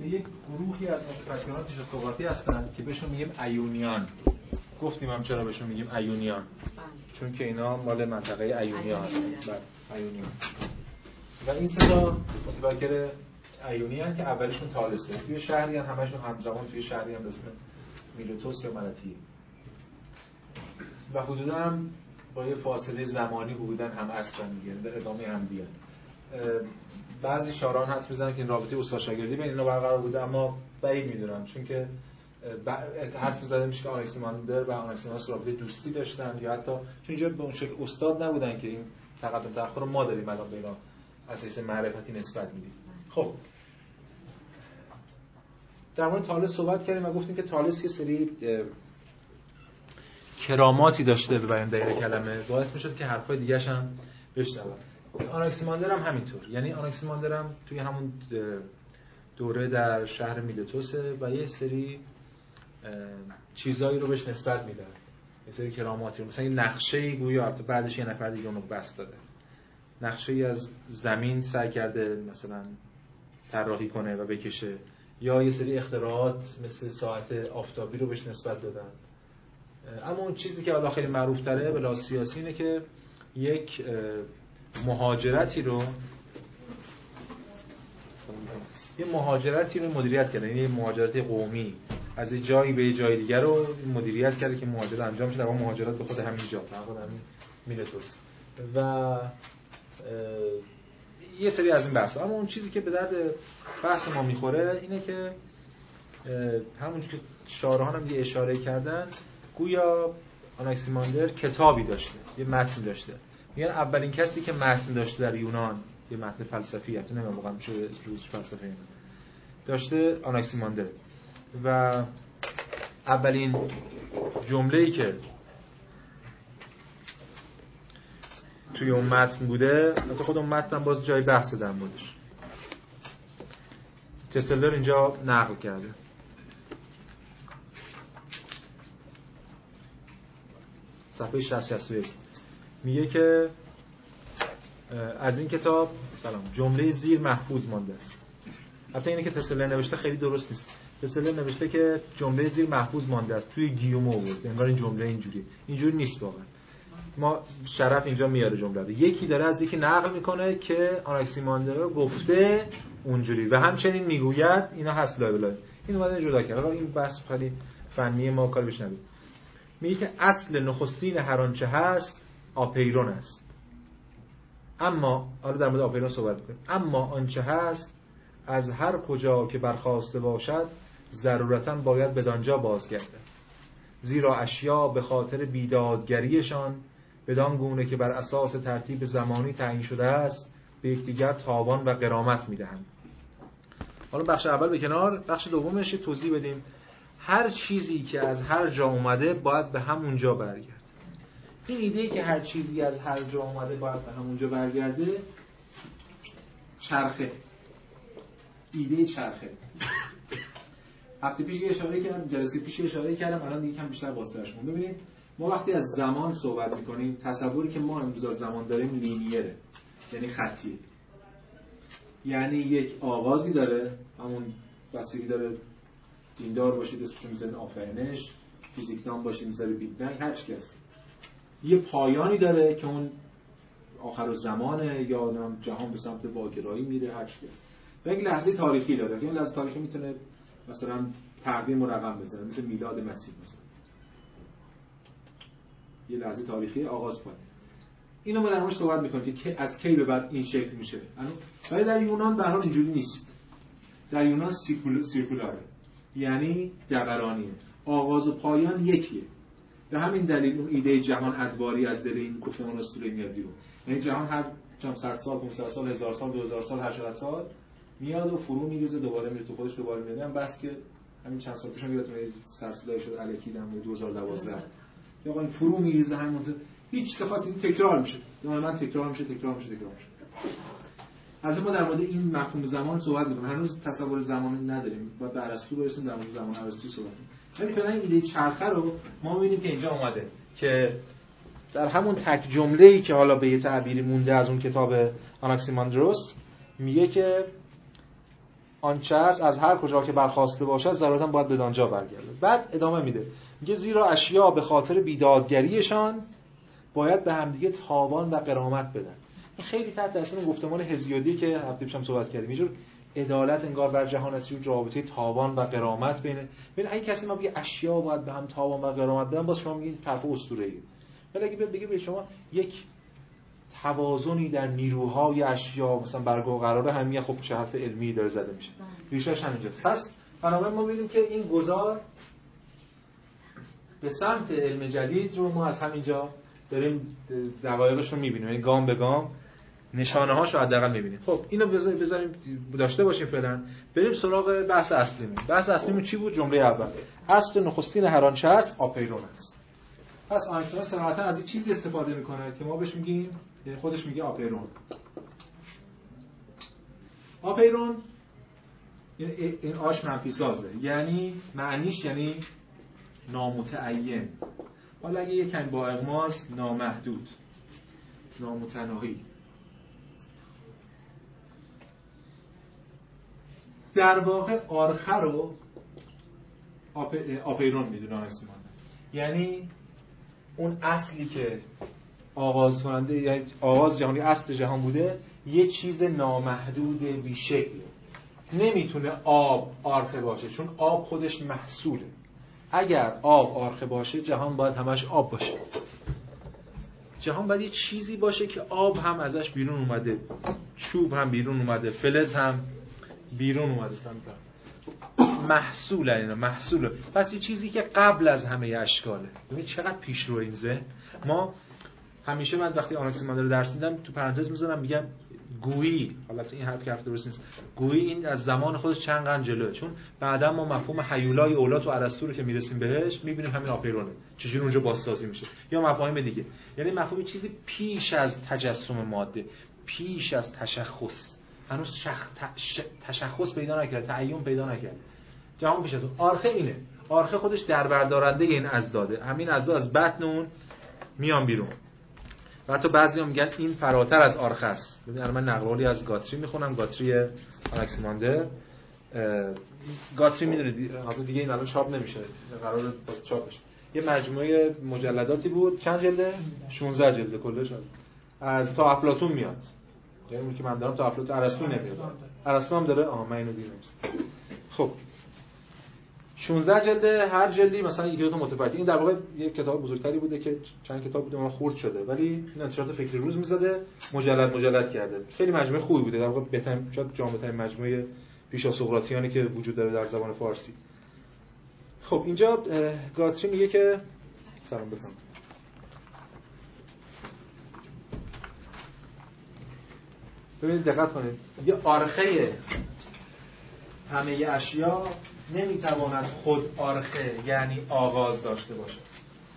یک گروهی از متفکران پیش هستند که بهشون میگیم ایونیان. گفتیم هم چرا بهشون میگیم ایونیان. چون که اینا مال منطقه ایونیا هستن بله ایونیا و این سه متفکر ایونی که اولیشون تالسه. توی شهری هم همشون همزمان توی شهری هم اسم میلوتوس یا ملتیه. و حدودا هم با یه فاصله زمانی بودن هم اصلا میگن در ادامه هم بیان. بعضی شاران حد می‌زنن که این رابطه استاد شاگردی بین اینا برقرار بوده اما بعید می‌دونم چون که حرف می‌زده میشه که آنکسیماندر و آنکسیماندر رابطه دوستی داشتن یا حتی چون اینجا به اون شکل استاد نبودن که این تقدم تأخر ما داریم الان به اساس معرفتی نسبت میدیم. خب. در مورد تالس صحبت کردیم و گفتیم که تالس یه سری کراماتی داشته به بیان دقیق کلمه. باعث می‌شد که حرفای دیگه هم بشنون آناکسیماندر هم همینطور. یعنی آناکسیماندر هم توی همون دوره در شهر میلتوسه و یه سری چیزایی رو بهش نسبت میدن یه سری کراماتی رو. مثلا یه نقشه گویا بعدش یه نفر دیگه اونو بست داده. نقشه ای از زمین سعی کرده مثلا طراحی کنه و بکشه. یا یه سری اختراعات مثل ساعت آفتابی رو بهش نسبت دادن. اما اون چیزی که حالا خیلی معروف تره بلا سیاسی اینه که یک مهاجرتی رو یه مهاجرتی رو مدیریت کرده یعنی مهاجرت قومی. از یه جایی به یه جای دیگر رو مدیریت کرده که مهاجرت انجام شده و مهاجرت به خود همین جا خود همین میلتوس و یه سری از این بحث اما اون چیزی که به درد بحث ما می‌خوره اینه که همونجور که شارهان هم یه اشاره کردن گویا آناکسیماندر کتابی داشته. یه متن داشته. میگن اولین کسی که متن داشته در یونان یه متن فلسفی حتی نمی‌دونم واقعا میشه اسم فلسفه داشته آناکسیماندر و اولین جمله‌ای که توی اون متن بوده حتی خود اون متن باز جای بحث در بودش تسلر اینجا نقل کرده. صفحه 60 میگه که از این کتاب سلام جمله زیر محفوظ مانده است. حتی اینه که تسلر نوشته خیلی درست نیست. تسلر نوشته که جمله زیر محفوظ مانده است. توی گیومو بود انگار این جمله اینجوری اینجوری نیست واقعا. ما شرف اینجا میاره جمله رو. یکی داره از یکی نقل می‌کنه که آناکسیماندر گفته اونجوری. و همچنین می‌گوید اینا هست لایو این اومده جدا کرد. این بحث خیلی فنی ما کار بشنویم میگه که اصل نخستین هر آنچه هست آپیرون است. اما حالا در مورد آپیرون صحبت کنیم. اما آنچه هست از هر کجا که برخواسته باشد ضرورتا باید به دانجا بازگرده. زیرا اشیا به خاطر بیدادگریشان بدان گونه که بر اساس ترتیب زمانی تعیین شده است به یکدیگر تاوان و قرامت می‌دهند. حالا بخش اول به کنار بخش دومش توضیح بدیم. هر چیزی که از هر جا اومده باید به همون جا برگرده. این ایده که هر چیزی از هر جا اومده باید به همونجا برگرده چرخه. ایده چرخه. هفته پیش اشاره کردم جلسه پیش اشاره کردم الان دیگه کم بیشتر بازترش ببینید ما وقتی از زمان صحبت می‌کنیم تصوری که ما امروز از زمان داریم لینیره یعنی خطیه. یعنی یک آغازی داره همون بستگی داره دیندار باشید اسمشو می‌زنید آفرینش فیزیکدان باشید می‌ذاری بیگ بنگ هر چی هست. یه پایانی داره که اون آخر زمانه یا جهان به سمت واگرایی میره هر چی هست. و یک لحظه تاریخی داره. که این لحظه تاریخی می‌تونه مثلا تقویم رقم بزنه مثل میلاد مسیح مثلا. یه لحظه تاریخی آغاز کنه. اینو ما در صحبت می‌کنیم که از کی به بعد این شکل میشه. ولی در یونان به حال اینجوری نیست. در یونان سیرکولاره یعنی دورانیه. آغاز و پایان یکیه. به همین دلیل اون ایده جهان ادواری از دل این گفتمان اسطوره میاد بیرون. یعنی جهان هر چند صد سال 500 سال هزار سال 2000 سال هر سال میاد و فرو میریزه دوباره میره تو خودش دوباره میاد. هم بس که همین چند سال پیش هم یادتونه سرسلای شد الکی در 2012 یا آقا این فرو میریزه همون هیچ چیز خاصی تکرار میشه. من تکرار میشه تکرار میشه تکرار میشه. البته ما در مورد این مفهوم زمان صحبت می‌کنیم. هنوز تصور زمان نداریم. و در ارسطو برسیم در مورد زمان ارسطو صحبت کنیم ولی فعلا ایده چرخه رو ما می‌بینیم که اینجا اومده که در همون تک جمله ای که حالا به یه تعبیری مونده از اون کتاب آناکسیماندروس میگه که آنچه از هر کجا که برخواسته باشد ضرورتا باید به دانجا برگرده. بعد ادامه میده. میگه زیرا اشیا به خاطر بیدادگریشان باید به همدیگه تاوان و قرامت بدن. خیلی تحت تاثیر گفتمان هزیادی که هفته پیشم صحبت کردیم. اینجور عدالت انگار بر جهان است یه رابطه تاوان و قرامت بینه ببین اگه کسی ما بگه اشیا باید به هم تاوان و قرامت بدن باز شما میگین طرف اسطوره‌ای. ولی اگه بگه به شما یک توازنی در نیروهای اشیا مثلا برگو قراره همین خب چه حرف علمی داره زده میشه. بله. ریشش همینجاست. پس بنابراین ما ببینیم که این گذار به سمت علم جدید رو ما از همینجا داریم دقایقش رو می‌بینیم. یعنی گام به گام نشانه هاش رو حداقل می‌بینیم. خب اینو بذاریم داشته باشیم فعلا. بریم سراغ بحث اصلیمون. بحث اصلیمون چی بود؟ جمله اول. اصل نخستین هر آنچه است آپیرون است. پس آینشتاین صراحتا از این چیزی استفاده می‌کنه که ما بهش میگیم یعنی خودش میگه آپیرون. آپیرون یعنی این آش منفی سازه. یعنی معنیش یعنی نامتعین. حالا اگه یکم با اغماز نامحدود. نامتناهی. در واقع آرخه رو آپیرون می‌دونه یعنی اون اصلی که آغاز کننده یعنی آغاز جهانی اصل جهان بوده یه چیز نامحدود بیشکله نمی‌تونه آب آرخه باشه چون آب خودش محصوله. اگر آب آرخه باشه جهان باید همش آب باشه. جهان باید یه چیزی باشه که آب هم ازش بیرون اومده چوب هم بیرون اومده فلز هم بیرون اومده محصول اینا محصول. پس یه چیزی که قبل از همه اشکاله. ببین چقدر پیش رو این ذهن. ما همیشه من وقتی آناکسیماندر رو درس میدم تو پرانتز می‌ذارم میگم گویی حالا این حرف که درست نیست. گویی این از زمان خودش چند قرن جلوه. چون بعدا ما مفهوم حیولای اولاد و ارسطو رو که می‌رسیم بهش می‌بینیم همین آپیرونه. چجوری اونجا بازسازی میشه. یا مفاهیم دیگه. یعنی مفهوم چیزی پیش از تجسم ماده پیش از تشخص. هنوز شخ... تشخص پیدا نکرده تعین پیدا نکرده. جهان پیش از اون. آرخه اینه. آرخه خودش در بردارنده این ازداده همین ازداد از بطن اون میان بیرون. و حتی بعضی میگن این فراتر از آرخه است. ببین من نقلالی از گاتری می‌خونم. گاتری الکسیماندر گاتری می‌دونید دیگه این الان چاپ نمیشه. قرار چاپ بشه. یه مجموعه مجلداتی بود. چند جلده؟ 16 جلده کلش. از تا افلاطون میاد. یعنی اون که من دارم تا افلاطون ارسطو نمیاد ارسطو هم داره آها من اینو دیدم. خب. 16 جلد هر جلدی مثلا یکی دو تا متفاوت این در واقع یک کتاب بزرگتری بوده که چند کتاب بوده اون خورد شده. ولی این انتشارات فکری روز می‌زده مجلد مجلد کرده. خیلی مجموعه خوبی بوده. در واقع بهترین شاید جامع‌ترین مجموعه پیشا سقراطیانی که وجود داره در زبان فارسی. خب اینجا گاتری میگه که سلام بکنم ببینید دقت کنید. یه آرخه همه اشیا نمی‌تواند خود آرخه یعنی آغاز داشته باشد.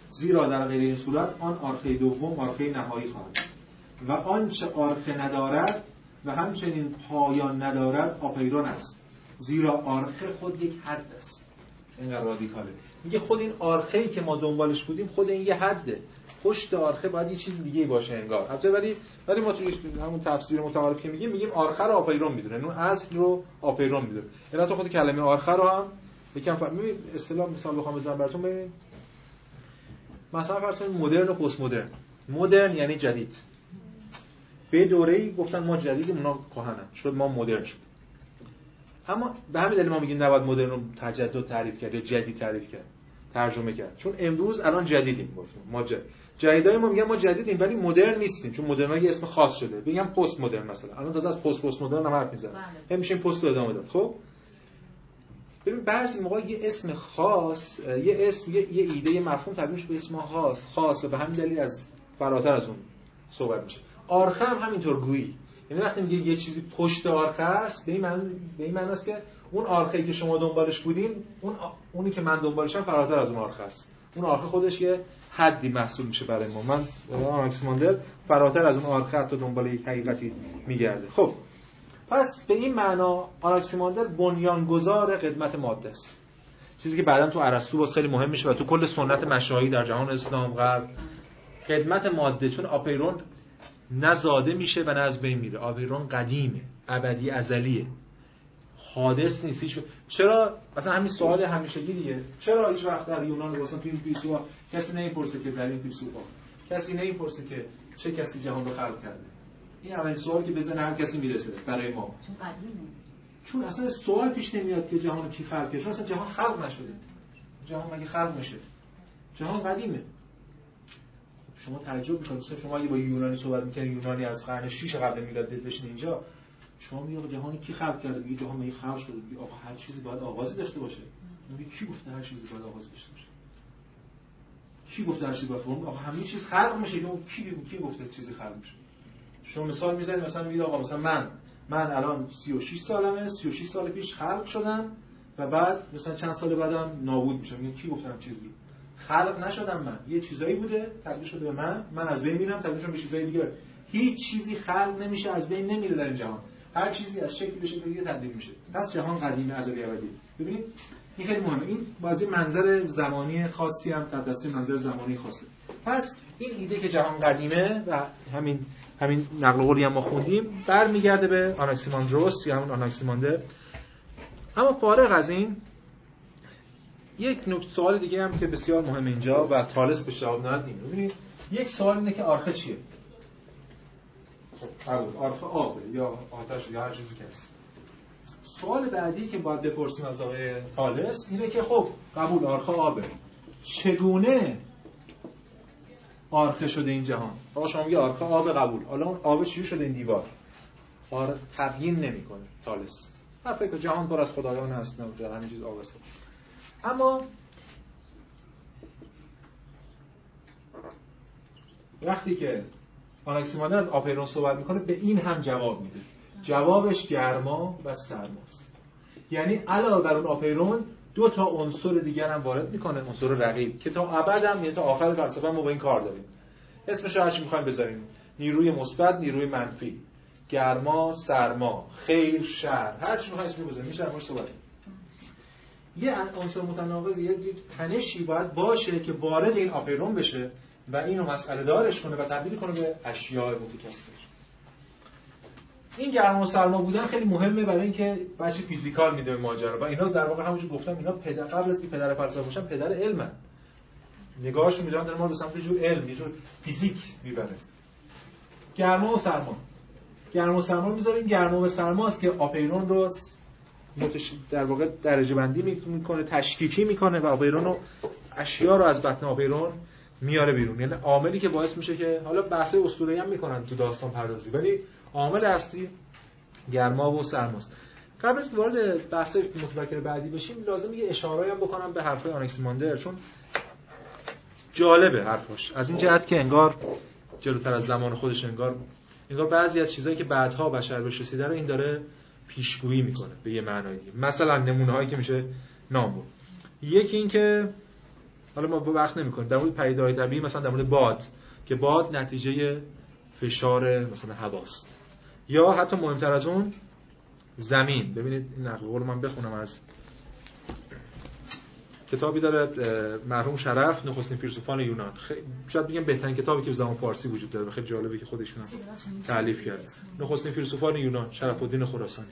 زیرا در غیر این صورت آن آرخه دوم آرخه نهایی خواهد و آنچه آرخه ندارد و همچنین پایان ندارد آپیرون است. زیرا آرخه خود یک حد است. اینقدر رادیکاله. میگه خود این آرخه ای که ما دنبالش بودیم خود این یه حده. پشت آرخه باید یه چیز دیگه باشه انگار. البته ولی ولی ما توی همون تفسیر متعارف که میگیم میگیم آرخه رو آپیرون می‌دونه اون اصل رو آپیرون می‌دونه. اینا تو خود کلمه آرخه رو هم یکم ببین اصطلاح مثال بخوام بزنم براتون ببینید مثلا فرض کنید مدرن و پست مدرن مدرن یعنی جدید. به دوره‌ای گفتن ما جدیدیم اونا کهنن. شد ما مدرن شد. اما به همین دلیل ما میگیم نباید مدرن رو تجدد تعریف کرد یا جدید تعریف کرد ترجمه کرد. چون امروز الان جدیدیم ما. جدید جدیدای ما میگن ما جدیدیم ولی مدرن نیستیم چون مدرن یه اسم خاص شده. بگم پست مدرن مثلا. الان تازه از پست پست مدرن هم حرف می‌زنن بله. هم پست رو ادامه داد. خب؟ ببین بعضی موقع یه اسم خاص یه اسم یه, یه ایده یه مفهوم تبدیل به اسم خاص خاص و به همین دلیل از فراتر از اون صحبت میشه. آرخه هم همینطور گویی. یعنی وقتی میگه یه چیزی پشت آرخه است به این معنی به این معنی است که اون آرخه که شما دنبالش بودین اون اونی که من دنبالشم فراتر از اون آرخه است. اون آرخه خودش یه حدی محسوب میشه برای ما. من آناکسیماندر فراتر از اون آرخه حتی دنبال یک حقیقتی میگرده. خب پس به این معنا آناکسیماندر بنیانگذار قدمت ماده است. چیزی که بعدا تو ارسطو باز خیلی مهم میشه و تو کل سنت مشاهی در جهان اسلام غرب قدمت ماده چون آپیرون نزاده میشه و نه از بین میره. آپیرون قدیمه ابدی ازلیه. حادث نیست هیچ چرا مثلا همین سوال همیشگی دیگه. چرا هیچ وقت در یونان واسه تو این فیلسوفا کسی نمی‌پرسه که در این فیلسوفا کسی نمی‌پرسه که چه کسی جهان رو خلق کرده. این اولین سوال که بزنه هر کسی می‌رسه برای ما. چون اصلا سوال پیش نمیاد که جهان کی خلق کرده. چون اصلا جهان خلق نشده. جهان مگه خلق میشه جهان قدیمه. شما تعجب می‌کنید. شما اگه با یونانی صحبت می‌کنید یونانی از قرن 6 قبل میلاد بشین اینجا. شما میگه جهان کی خلق کرده؟ میگه جهان می خلق شده؟ میگه آقا هر چیزی باید آغازی داشته باشه. میگه کی گفته هر چیزی باید آغاز داشته باشه؟ کی گفته هر چیزی باید آقا همه چیز خلق میشه کی کی گفته چیزی خلق میشه؟ شما مثال می‌زنید مثلا میگه آقا مثلا من من الان 36 سالمه 36 سال پیش خلق شدم و بعد مثلا چند سال بعدم نابود میشم. میگه کی گفتم چیزی؟ خلق نشدم من. یه چیزایی بوده تبدیل شده به من. من از بین میرم تبدیل شدم به چیزای دیگه. هیچ چیزی خلق نمیشه از بین نمیره در این جهان. هر چیزی از شکلی به شکل دیگه تبدیل میشه. پس جهان قدیمی ازلی ابدی. ببینید این خیلی مهمه. این بازی منظر زمانی خاصی هم تاثیر منظر زمانی خاصه. پس این ایده که جهان قدیمه و همین همین نقل قولی هم ما خوندیم برمیگرده به آناکسیماندروس یا همون آناکسیماندر اما فارغ از این یک نکته سوال دیگه هم که بسیار مهم اینجا و تالس به جواب نداد ببینید یک سوال اینه که آرخه چیه؟ خب آرخه آبه یا آتش یا هر چیزی که هست. سوال بعدی که باید بپرسیم از آقای تالس اینه که خب قبول آرخه آبه. چگونه آرخه شده این جهان؟ آقا شما میگه آرخه آب قبول. حالا اون آب چی شده این دیوار؟ آر تبیین نمی‌کنه. تالس من فکر جهان پر از خدایان هست نه در همین چیز آب اما وقتی که آناکسیماندر از آپیرون صحبت می‌کنه به این هم جواب میده. جوابش گرما و سرماست. یعنی علاوه بر اون آپیرون دو تا عنصر دیگر هم وارد می‌کنه عنصر رقیب که تا ابد هم یعنی تا آخر فلسفه ما با این کار داریم. اسمش رو هرچی می‌خوایم بذاریم. نیروی مثبت نیروی منفی. گرما سرما. خیر شر. هر چی می‌خوایم اسمش بذاریم. میشه درموش صحبت یه عنصر متناقض یه تنشی باید باشه که وارد این آپیرون بشه. و اینو مسئله دارش کنه و تبدیل کنه به اشیاء متکثر. این گرم و سرما بودن خیلی مهمه برای اینکه بچه فیزیکال میده ماجرا. و اینا در واقع همونجور گفتم اینا پدر قبل از که پدر فلسفه باشن پدر علمن. نگاهشون می‌دونن داره ما به سمت جور علم یه جور فیزیک می‌بره. گرما و سرما. گرما و سرما می‌ذاریم. گرما و سرما است که آپیرون رو. در واقع درجه بندی می‌کنه تشکیکی می‌کنه و آپیرون رو اشیا رو از بطن آپیرون میاره بیرون. یعنی عاملی که باعث میشه که حالا بحث اسطوره‌ای هم می‌کنن تو داستان پردازی ولی عامل اصلی گرما و سرماست قبل از وارد بحث متفکر بعدی بشیم لازم یه اشاره هم بکنم به حرفای آنکسیماندر چون جالبه حرفش از این جهت که انگار جلوتر از زمان خودش انگار انگار بعضی از چیزهایی که بعدها بشر بهش رسیده رو این داره پیشگویی می‌کنه به یه معنای دیگه. مثلا نمونه هایی که میشه نام بود یکی این که حالا ما وقت نمی‌کنیم. در مورد پدیده‌های طبیعی مثلا در مورد باد که باد نتیجه فشار مثلا هواست. یا حتی مهمتر از اون زمین. ببینید این نقل قول من بخونم از کتابی داره مرحوم شرف نخستین فیلسوفان یونان. شاید بگم بهترین کتابی که زمان فارسی وجود داره خیلی جالبه که خودشون تعلیف کرد نخستین فیلسوفان یونان شرف الدین خراسانی.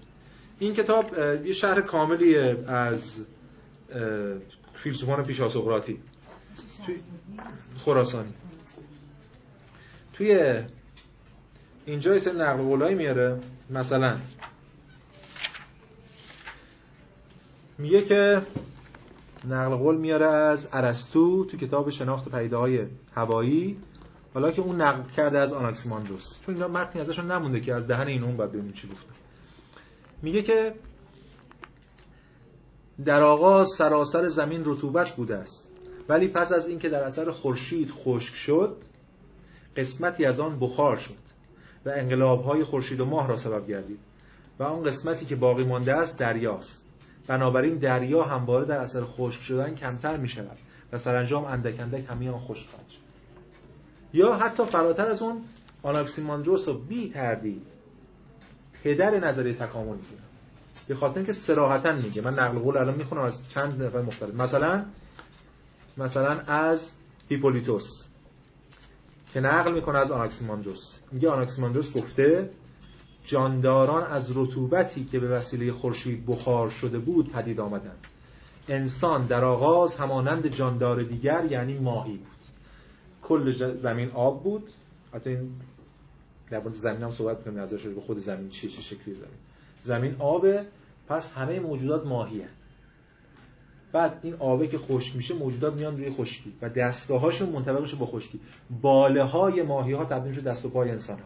این کتاب یه شهر کاملی از فیلسوفان پیش سقراطی خراسانی. توی اینجا یه نقل قولایی میاره. مثلا میگه که نقل قول میاره از ارسطو تو کتاب شناخت پیده های هوایی حالا که اون نقل کرده از آناکسیماندروس چون اینا متنی ازشون نمونده که از دهن این اون باید ببینیم چی گفتن میگه که در آغاز سراسر زمین رطوبت بوده است. ولی پس از اینکه در اثر خورشید خشک شد قسمتی از آن بخار شد و انقلاب های خورشید و ماه را سبب گردید و آن قسمتی که باقی مانده است دریاست. بنابراین دریا همواره در اثر خشک شدن کمتر می شود و سرانجام اندک اندک همه آن خشک خواهد شد. یا حتی فراتر از اون آناکسیماندروس رو بی تردید پدر نظریه تکامل می‌گیره به خاطر اینکه صراحتا میگه. من نقل قول الان می‌خونم از چند نفر مختلف. مثلا مثلا از هیپولیتوس که نقل می‌کنه از آناکسیماندروس میگه آناکسیماندروس گفته جانداران از رطوبتی که به وسیله خورشید بخار شده بود پدید آمدند. انسان در آغاز همانند جاندار دیگر یعنی ماهی بود. کل زمین آب بود. حتی این در زمین هم صحبت کنیم نظر شده به خود زمین چیه چه شکلی زمین. زمین آبه پس همه موجودات ماهیه. بعد این آبه که خشک میشه موجودات میان روی خشکی و دستگاهاشون منطبق میشه با خشکی. باله های ماهی ها تبدیل میشه دست و پای انسان ها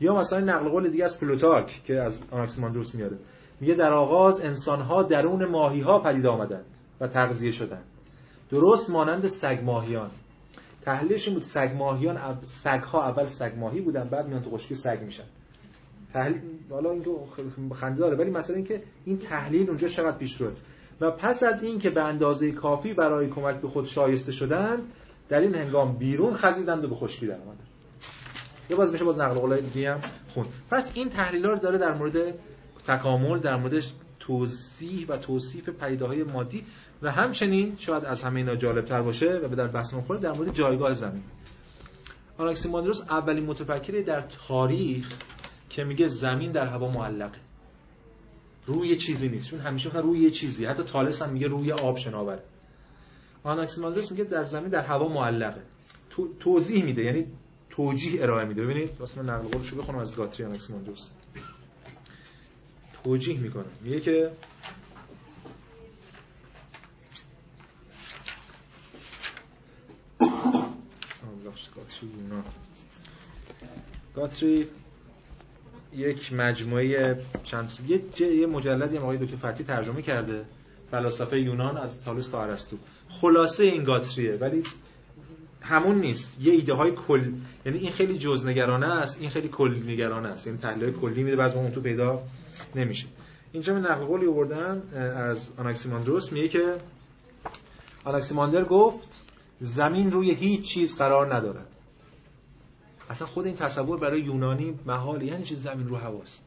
یا مثلا نقل قول دیگه از پلوتارک که از آناکسیماندروس میاره. میگه در آغاز انسان ها درون ماهی ها پدید آمدند و تغذیه شدند. درست مانند سگ ماهیان. تحلیلش بود سگ ماهیان سگ ها اول سگ ماهی بودن بعد میان تو خشکی سگ میشن. تحلیل حالا اینکه خنده داره ولی مثلا اینکه این تحلیل اونجا چقدر پیش رفت. و پس از این که به اندازه کافی برای کمک به خود شایسته شدند در این هنگام بیرون خزیدند و به خشکی در آمدند. یه باز میشه باز نقل قولای دیگه هم خون پس این تحلیل رو داره در مورد تکامل در مورد توضیح و توصیف پیداهای های مادی و همچنین شاید از همه اینا جالب تر باشه و به در بحث در مورد جایگاه زمین. آناکسیماندروس اولین متفکری در تاریخ که میگه زمین در هوا معلقه. روی چیزی نیست چون همیشه روی یه چیزی. حتی تالس هم میگه روی آب شناوره. آناکسیماندروس میگه در زمین در هوا معلقه. تو، توضیح میده یعنی توجیه ارائه میده. ببینید واسه من نقل قولشو بخونم از گاتری آناکسیماندروس توجیه می‌کنه. میگه که گاتری یک مجموعه چند یه, یه مجلدی آقای دکتر فتی ترجمه کرده فلاسفه یونان از تالوس تا ارسطو. خلاصه این گاتریه ولی همون نیست. یه ایده های کل یعنی این خیلی جزنگرانه است این خیلی کل نگرانه است. این تحلیل کلی میده بعضی اون تو پیدا نمیشه. اینجا من نقل قولی آوردم از آناکسیماندروس. میگه که آناکسیماندر گفت زمین روی هیچ چیز قرار ندارد. اصلا خود این تصور برای یونانی محال یعنی چه زمین رو هواست.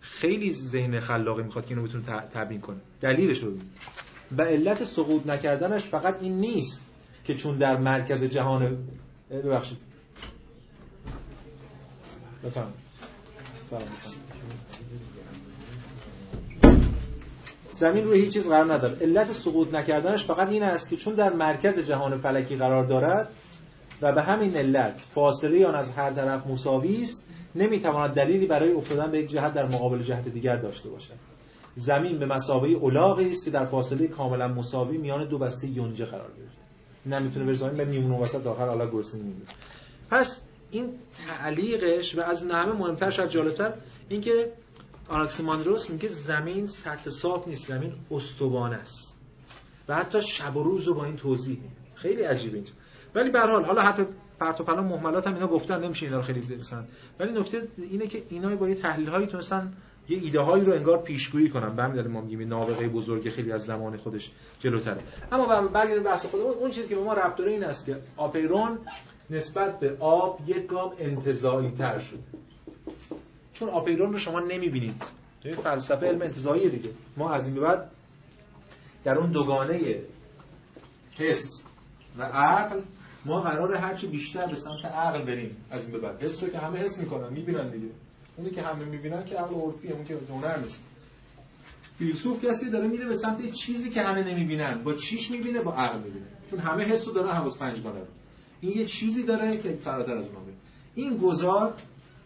خیلی ذهن خلاقی می‌خواد که اینو بتونه تبیین کنه. دلیلش رو و علت سقوط نکردنش فقط این نیست که چون در مرکز جهان ببخشید. بفهم سلام زمین روی هیچ چیز قرار نداره. علت سقوط نکردنش فقط این است که چون در مرکز جهان فلکی قرار دارد و به همین علت فاصله آن از هر طرف مساوی است نمی‌تواند دلیلی برای افتادن به یک جهت در مقابل جهت دیگر داشته باشد. زمین به مسابقه اولاغی است که در فاصله کاملا مساوی میان دو بسته یونجه قرار گرفته. نمی‌تونه بره زمین به میمون وسط آخر حالا گرسنه میمونه. پس این تعلیقش و از همه مهمتر شاید جالبتر اینکه آناکسیماندروس میگه زمین سطح صاف نیست زمین استوانه است. و حتی شب و روز رو با این توضیح خیلی عجیبه این ولی به حال حالا حتی پرت و پلا مهملات هم اینا گفتن نمیشه اینا رو خیلی مثلا ولی نکته اینه که اینا با یه تحلیل هایی تونستن یه ایده هایی رو انگار پیشگویی کنن. به همین ما میگیم نابغه بزرگ خیلی از زمان خودش جلوتره. اما برگردیم بحث خودمون. اون چیزی که ما ربط داره این است که آپیرون نسبت به آب یک گام انتزاعی تر شد. چون آپیرون رو شما نمی‌بینید. توی فلسفه علم انتزاعی دیگه. ما از این بعد در اون دوگانه حس و عقل ما قرار هرچی بیشتر به سمت عقل بریم از این به بعد. حس که همه حس می‌کنن می‌بینن دیگه. اونی که همه می‌بینن که عقل عرفیه اون که هنر نیست. فیلسوف کسی داره میره به سمت چیزی که همه نمی‌بینن. با چیش می‌بینه با عقل می‌بینه. چون همه حس رو حواس پنج رو این یه چیزی داره که فراتر از اون این گذار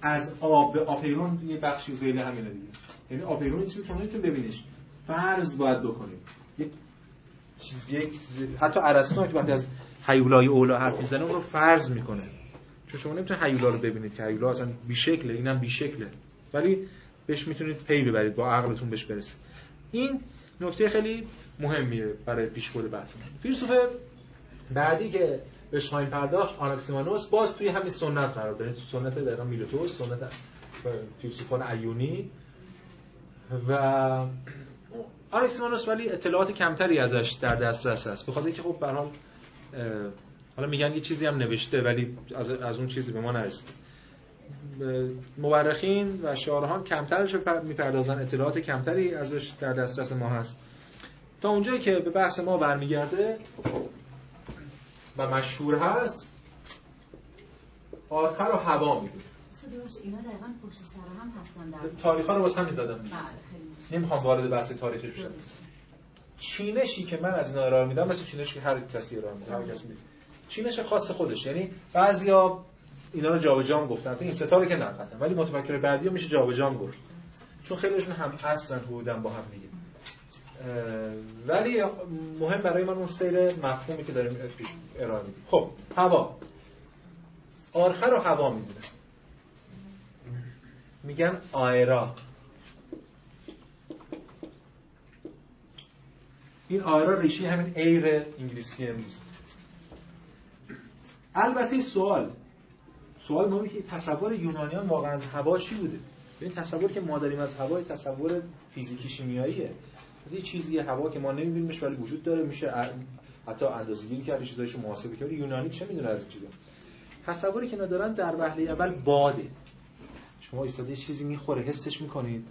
از آب به آپیرون یه بخشی زیل همینه دیگه. یعنی آپیرون چیزی که نمی‌تونید ببینیش. فرض باید بکنیم. یک چیز یک حتی ارسطو که وقتی از هیولای اولا حرف می‌زنه اون رو فرض می‌کنه. چون شما نمی‌تونید هیولا رو ببینید که هیولا اصلا بیشکله اینم بیشکله. ولی بهش می‌تونید پی ببرید با عقلتون بهش برسید. این نکته خیلی مهمیه برای پیشبرد بحث. فیلسوف بعدی که بهش خواهیم پرداخت آناکسیمانوس باز توی همین سنت قرار داره. تو سنت دقیقا میلوتوس سنت فیلسوفان ایونی. و آناکسیمانوس ولی اطلاعات کمتری ازش در دسترس است. بخاطر اینکه خب به حالا میگن یه چیزی هم نوشته ولی از, از اون چیزی به ما نرسید. مورخین و شارحان کمترش می‌پردازن اطلاعات کمتری ازش در دسترس ما هست. تا اونجایی که به بحث ما برمیگرده و مشهور هست آخر و هوا می‌دونه هم تاریخ ها رو واسه همین زدم. بله نمی‌خوام وارد بحث تاریخی بشم. چینشی که من از اینا ارائه میدم مثل چینشی که هر کسی ارائه میده هر کسی میده. چینش خاص خودش. یعنی بعضیا اینا رو جابجا گفتن این ستاره که نه ولی متفکر بعدی میشه جابجا گفت چون خیلیشون هم اصلا بودن با هم دیگه ولی مهم برای من اون سیر مفهومی که داریم ارائه میدیم. خب هوا. آرخه رو هوا می‌دونه. میگن آیرا این آیرا ریشه همین ایر انگلیسی امروز. البته سوال سوال مهمی که تصور یونانیان واقعا از هوا چی بوده؟ این تصوری که ما داریم از هوا تصور فیزیکی شیمیاییه. یه چیزی هوا که ما نمیبینیمش ولی وجود داره. میشه حتی اندازه‌گیری کرد چیزایش محاسبه کرد یونانی چه می‌دونه از این چیزا؟ تصوری که ندارن در وهله اول باده. شما ایستاده چیزی می‌خوره حسش می‌کنید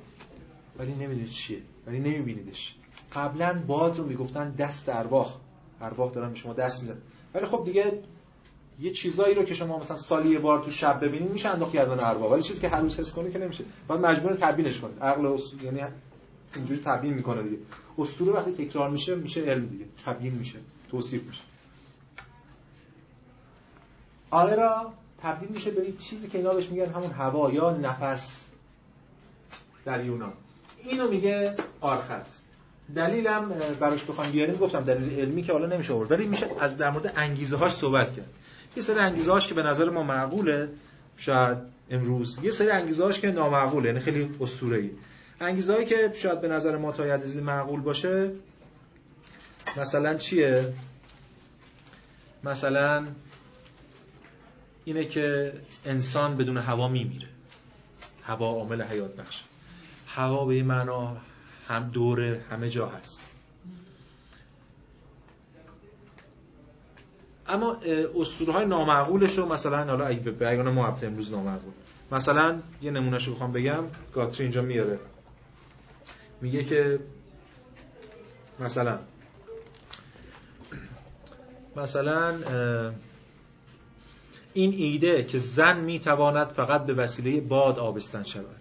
ولی نمی‌دونید چیه ولی نمیبینیدش. قبلا باد رو می‌گفتن دست ارواح. ارواح دارن به شما دست میدن ولی خب دیگه یه چیزایی رو که شما مثلا سالی یه بار تو شب ببینید میشه انداخت گردن ارواح. ولی چیزی که هر روز حس کنه که نمیشه. بعد مجبور تبیینش کنید عقل یعنی اینجوری تبیین می‌کنه دیگه. اسطوره وقتی تکرار میشه میشه علم دیگه. تبیین میشه. توصیف میشه. آره را تبدیل میشه به چیزی که اینا بهش میگن همون هوا یا نفس در یونان. اینو میگه آرخس دلیلم براش بخوام بیاریم گفتم دلیل علمی که حالا نمیشه آورد. ولی میشه از در مورد انگیزه هاش صحبت کرد. یه سری انگیزه هاش که به نظر ما معقوله شاید امروز. یه سری انگیزه هاش که نامعقوله یعنی خیلی اسطوره‌ای. انگیزه هایی که شاید به نظر ما تا حد معقول باشه مثلا چیه؟ مثلا اینه که انسان بدون هوا میمیره. هوا عامل حیات بخش هوا به معنا هم دور همه جا هست. اما اسطوره های نامعقولش رو مثلا حالا اگه به بیان ما امروز نامعقول. مثلا یه نمونهش رو بخوام بگم گاتری اینجا میاره. میگه که مثلا مثلا این ایده که زن می‌تواند فقط به وسیله باد آبستن شود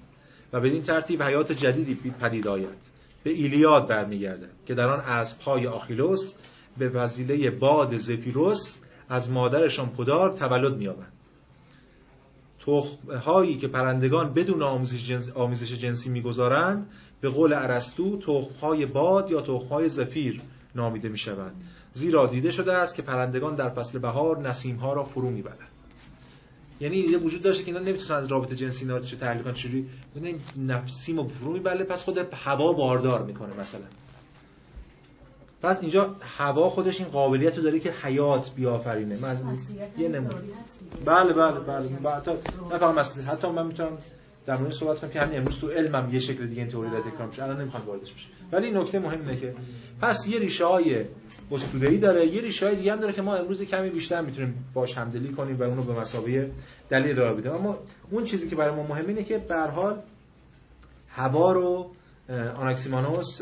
و بدین ترتیب حیات جدیدی پدید آید. به ایلیاد برمیگردد که در آن اسبهای آخیلوس به وسیله باد زفیروس از مادرشان پدار تولد مییابند تخمهایی که پرندگان بدون آموزش, جنس، جنسی می‌گذارند به قول ارسطو تخمهای باد یا تخمهای زفیر نامیده می‌شوند. زیرا دیده شده است که پرندگان در فصل بهار نسیمها را فرو می‌برند. یعنی یه وجود داشته که اینا نمی‌تونن از رابطه جنسی اینا چه تحلیل کنن چجوری؟ یعنی نفسیم و فرو می‌بره پس خود هوا باردار می‌کنه مثلا. پس اینجا هوا خودش این قابلیت رو داره که حیات بیافرینه. من یه نمونه. بله بله بله. نه فقط حتی من می‌تونم در مورد صحبت کنم که همین امروز تو علمم یه شکل دیگه این تئوری داده تکرار میشه. الان نمی‌خوام واردش بشه ولی نکته مهم اینه که پس یه ریشه های اسطوره‌ای داره. یه ریشه های دیگه هم داره که ما امروز کمی بیشتر می‌تونیم باش همدلی کنیم و اونو به مسابقه دلیل ارائه بدیم اما اون چیزی که برای ما مهم اینه که به حال هوا رو آناکسیمانوس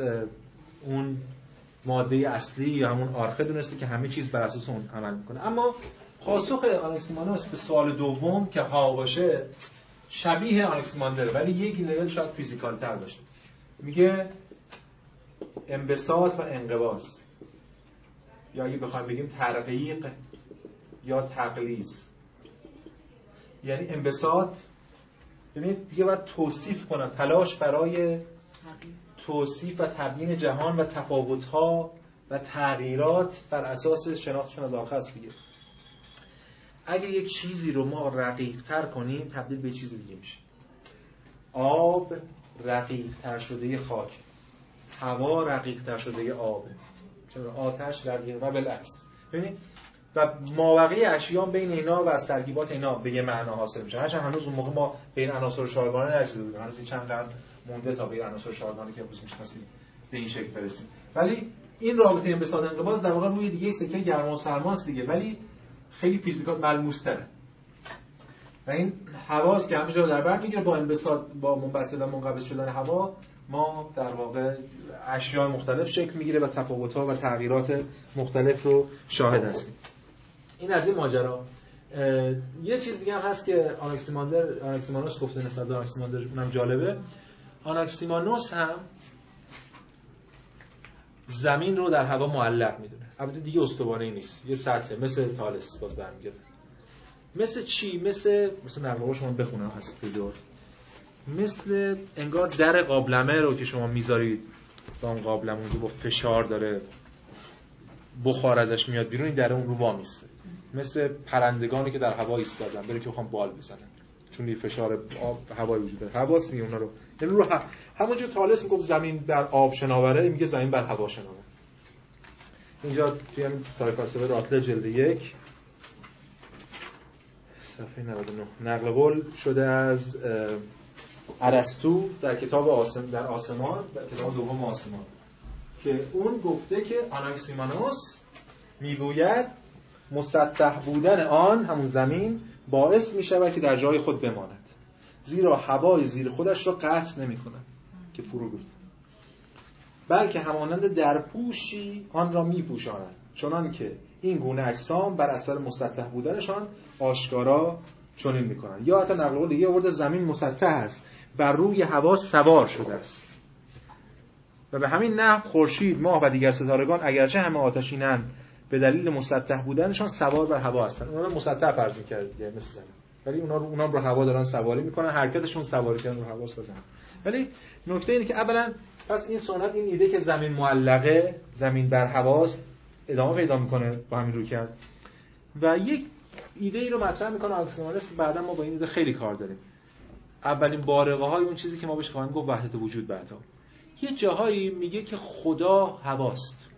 اون ماده اصلی یا همون آرخه دونسته که همه چیز بر اساس اون عمل می‌کنه. اما پاسخ آناکسیمانوس به سوال دوم که ها باشه شبیه آناکسیماندر ولی یک لول شاید فیزیکال تر باشه. میگه انبساط و انقباض. یا اگه بخوایم بگیم ترقیق یا تقلیز یعنی انبساط یعنی دیگه باید توصیف کنم. تلاش برای توصیف و تبیین جهان و تفاوتها و تغییرات بر اساس شناختشون از آخر است دیگه. اگه یک چیزی رو ما رقیق تر کنیم تبدیل به چیز دیگه میشه. آب رقیق تر شده خاک. هوا رقیق تر شده آب. آتش رقیق و بالعکس ببینید و ماوقعی اشیان بین اینا و از ترکیبات اینا به یه معنا حاصل میشه. هرچند هنوز اون موقع ما بین عناصر شارگانه نرسیده بودیم. هنوز چند قرن مونده تا به عناصر شارگانه که امروز می‌شناسیم به این شکل برسیم. ولی این رابطه انبساط انقباض در واقع روی دیگه سکه گرما و سرماست دیگه. ولی خیلی فیزیکال ملموس تره و این حواس که همه جا در بر می‌گیره با انبساط با منبسط و منقبض شدن هوا ما در واقع اشیاء مختلف شکل می‌گیره و تفاوت‌ها و تغییرات مختلف رو شاهد هستیم. این از این ماجرا. یه چیز دیگه هم هست که آناکسیماندر آناکسیمانوس گفته نسبت به آناکسیماندر اونم جالبه. آناکسیمانوس هم زمین رو در هوا معلق می‌دونه. البته دیگه استوانه نیست. یه سطح مثل تالس باز برمیگرده. مثل چی؟ مثل مثل نقل شما بخونم هست مثل انگار در قابلمه رو که شما می‌ذارید با اون قابلمه اونجا با فشار داره بخار ازش میاد بیرون این در اون رو وامیسته مثل پرندگانی که در هوا ایستادن بره که بخوام بال بزنن. چون یه فشار آب هوای وجود داره. حواس می اونا رو. یعنی رو همونجور تالس می‌گفت زمین در آب شناوره میگه زمین بر هوا شناوره. اینجا توی هم تاریخ فلسفه راتله جلد یک. صفحه 99 نقل قول شده از ارسطو در کتاب آسم در آسمان در کتاب دوم آسمان که اون گفته که آناکسیمانوس می‌گوید مسطح بودن آن همون زمین باعث می شود که در جای خود بماند زیرا هوای زیر خودش را قطع نمی کند که فرو گفت. بلکه همانند درپوشی آن را می پوشاند چنان که این گونه اجسام بر اثر مسطح بودنشان آشکارا چنین می‌کنن یا حتی نقل قول دیگه آورده زمین مسطح است. بر روی هوا سوار شده است. و به همین نحو خورشید ماه و دیگر ستارگان اگرچه همه آتشینن به دلیل مسطح بودنشان سوار بر هوا هستن اونا مسطح فرض می‌کرد دیگه مثل زمین. ولی اونا رو اونام رو هوا دارن سواری می‌کنن حرکتشون سواری کردن رو هوا بزنن ولی نکته اینه که اولا پس این سنت این ایده که زمین معلقه زمین بر هواست ادامه پیدا می‌کنه با همین رو کرد. و یک ایده ای رو مطرح می‌کنه آکسیمانس که بعدا ما با این ایده خیلی کار داریم. اولین بارقه های اون چیزی که ما بهش خواهیم گفت وحدت وجود بعدا یه جاهایی میگه که خدا هواست.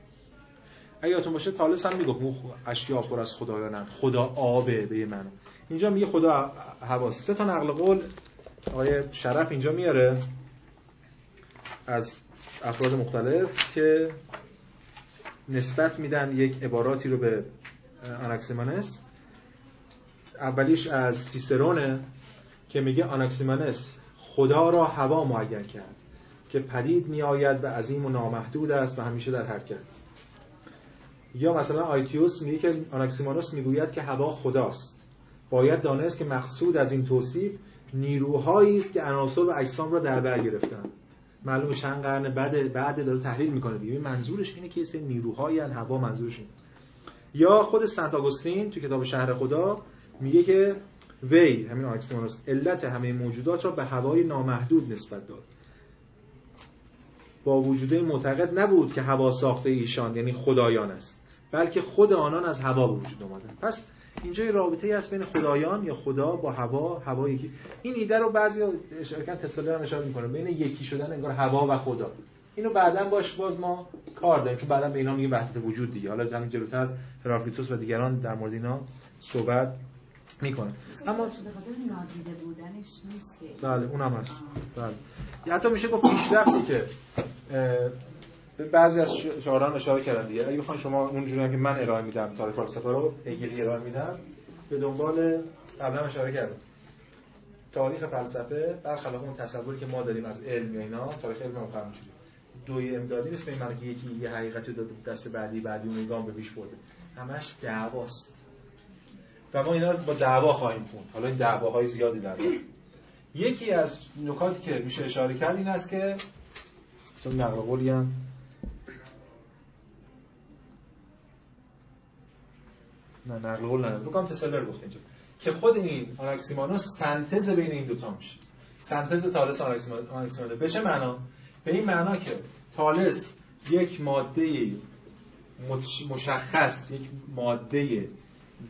اگه یادتون باشه تالس هم می‌گفت اشیا پر از خدایانن خدا آبه به منو اینجا میگه خدا هواست. سه تا نقل قول آقای شرف اینجا میاره از افراد مختلف که نسبت میدن یک عباراتی رو به آناکسیمانس. اولیش از سیسرونه که میگه آناکسیمانس خدا را هوا معین کرد که پدید می آید و عظیم و نامحدود است و همیشه در حرکت. یا مثلا آیتیوس میگه که آناکسیمانوس می‌گوید که هوا خداست. باید دانست که مقصود از این توصیف نیروهایی است که عناصر و اجسام را در بر گرفتن. معلومه چند قرن بعد بعد داره تحلیل می‌کنه دیگه. منظورش اینه که سه نیروهایی هوا منظورش یا خود سنت آگوستین تو کتاب شهر خدا میگه که وی همین آکسیمانوس علت همه موجودات را به هوای نامحدود نسبت داد. با وجوده معتقد نبود که هوا ساخته ایشان یعنی خدایان است بلکه خود آنان از هوا به وجود آمدن. پس اینجا یه رابطه هست بین خدایان یا خدا با هوا هوا یکی. این ایده رو بعضی اشاره کردن هم اشاره می‌کنه بین یکی شدن انگار هوا و خدا. اینو بعدا باش باز ما کار داریم چون بعدا به اینا میگیم وحدت وجود دیگه. حالا همین جلوتر هراکلیتوس و دیگران در مورد اینا صحبت می‌کنه. اما بله اونم هست. بله. حتی میشه گفت پیشرفتی که به بعضی از شاعران اشاره کردن دیگه. اگه بخواید شما اونجوری که من ارائه میدم تاریخ فلسفه رو هگلی ارائه میدم به دنبال قبلا اشاره کردم. تاریخ فلسفه برخلاف اون تصوری که ما داریم از علم یا اینا تاریخ علم هم همینجوری دوی امدادی نیست به این که یکی یه حقیقتی داده دست بعدی بعدی اون گام به پیش برده. همش دعواست. و ما اینا رو با دعوا خواهیم خوند. حالا این دعواهای زیادی در یکی از نکاتی که میشه اشاره کرد این است که مثلا نقل قولی هم. نه نقل قول نه بکنم تسلر گفت اینجا. که خود این آناکسیمانوس سنتز بین این دوتا میشه. سنتز تالس آناکسیمانوس. به چه معنا؟ به این معنا که تالس یک ماده مشخص یک ماده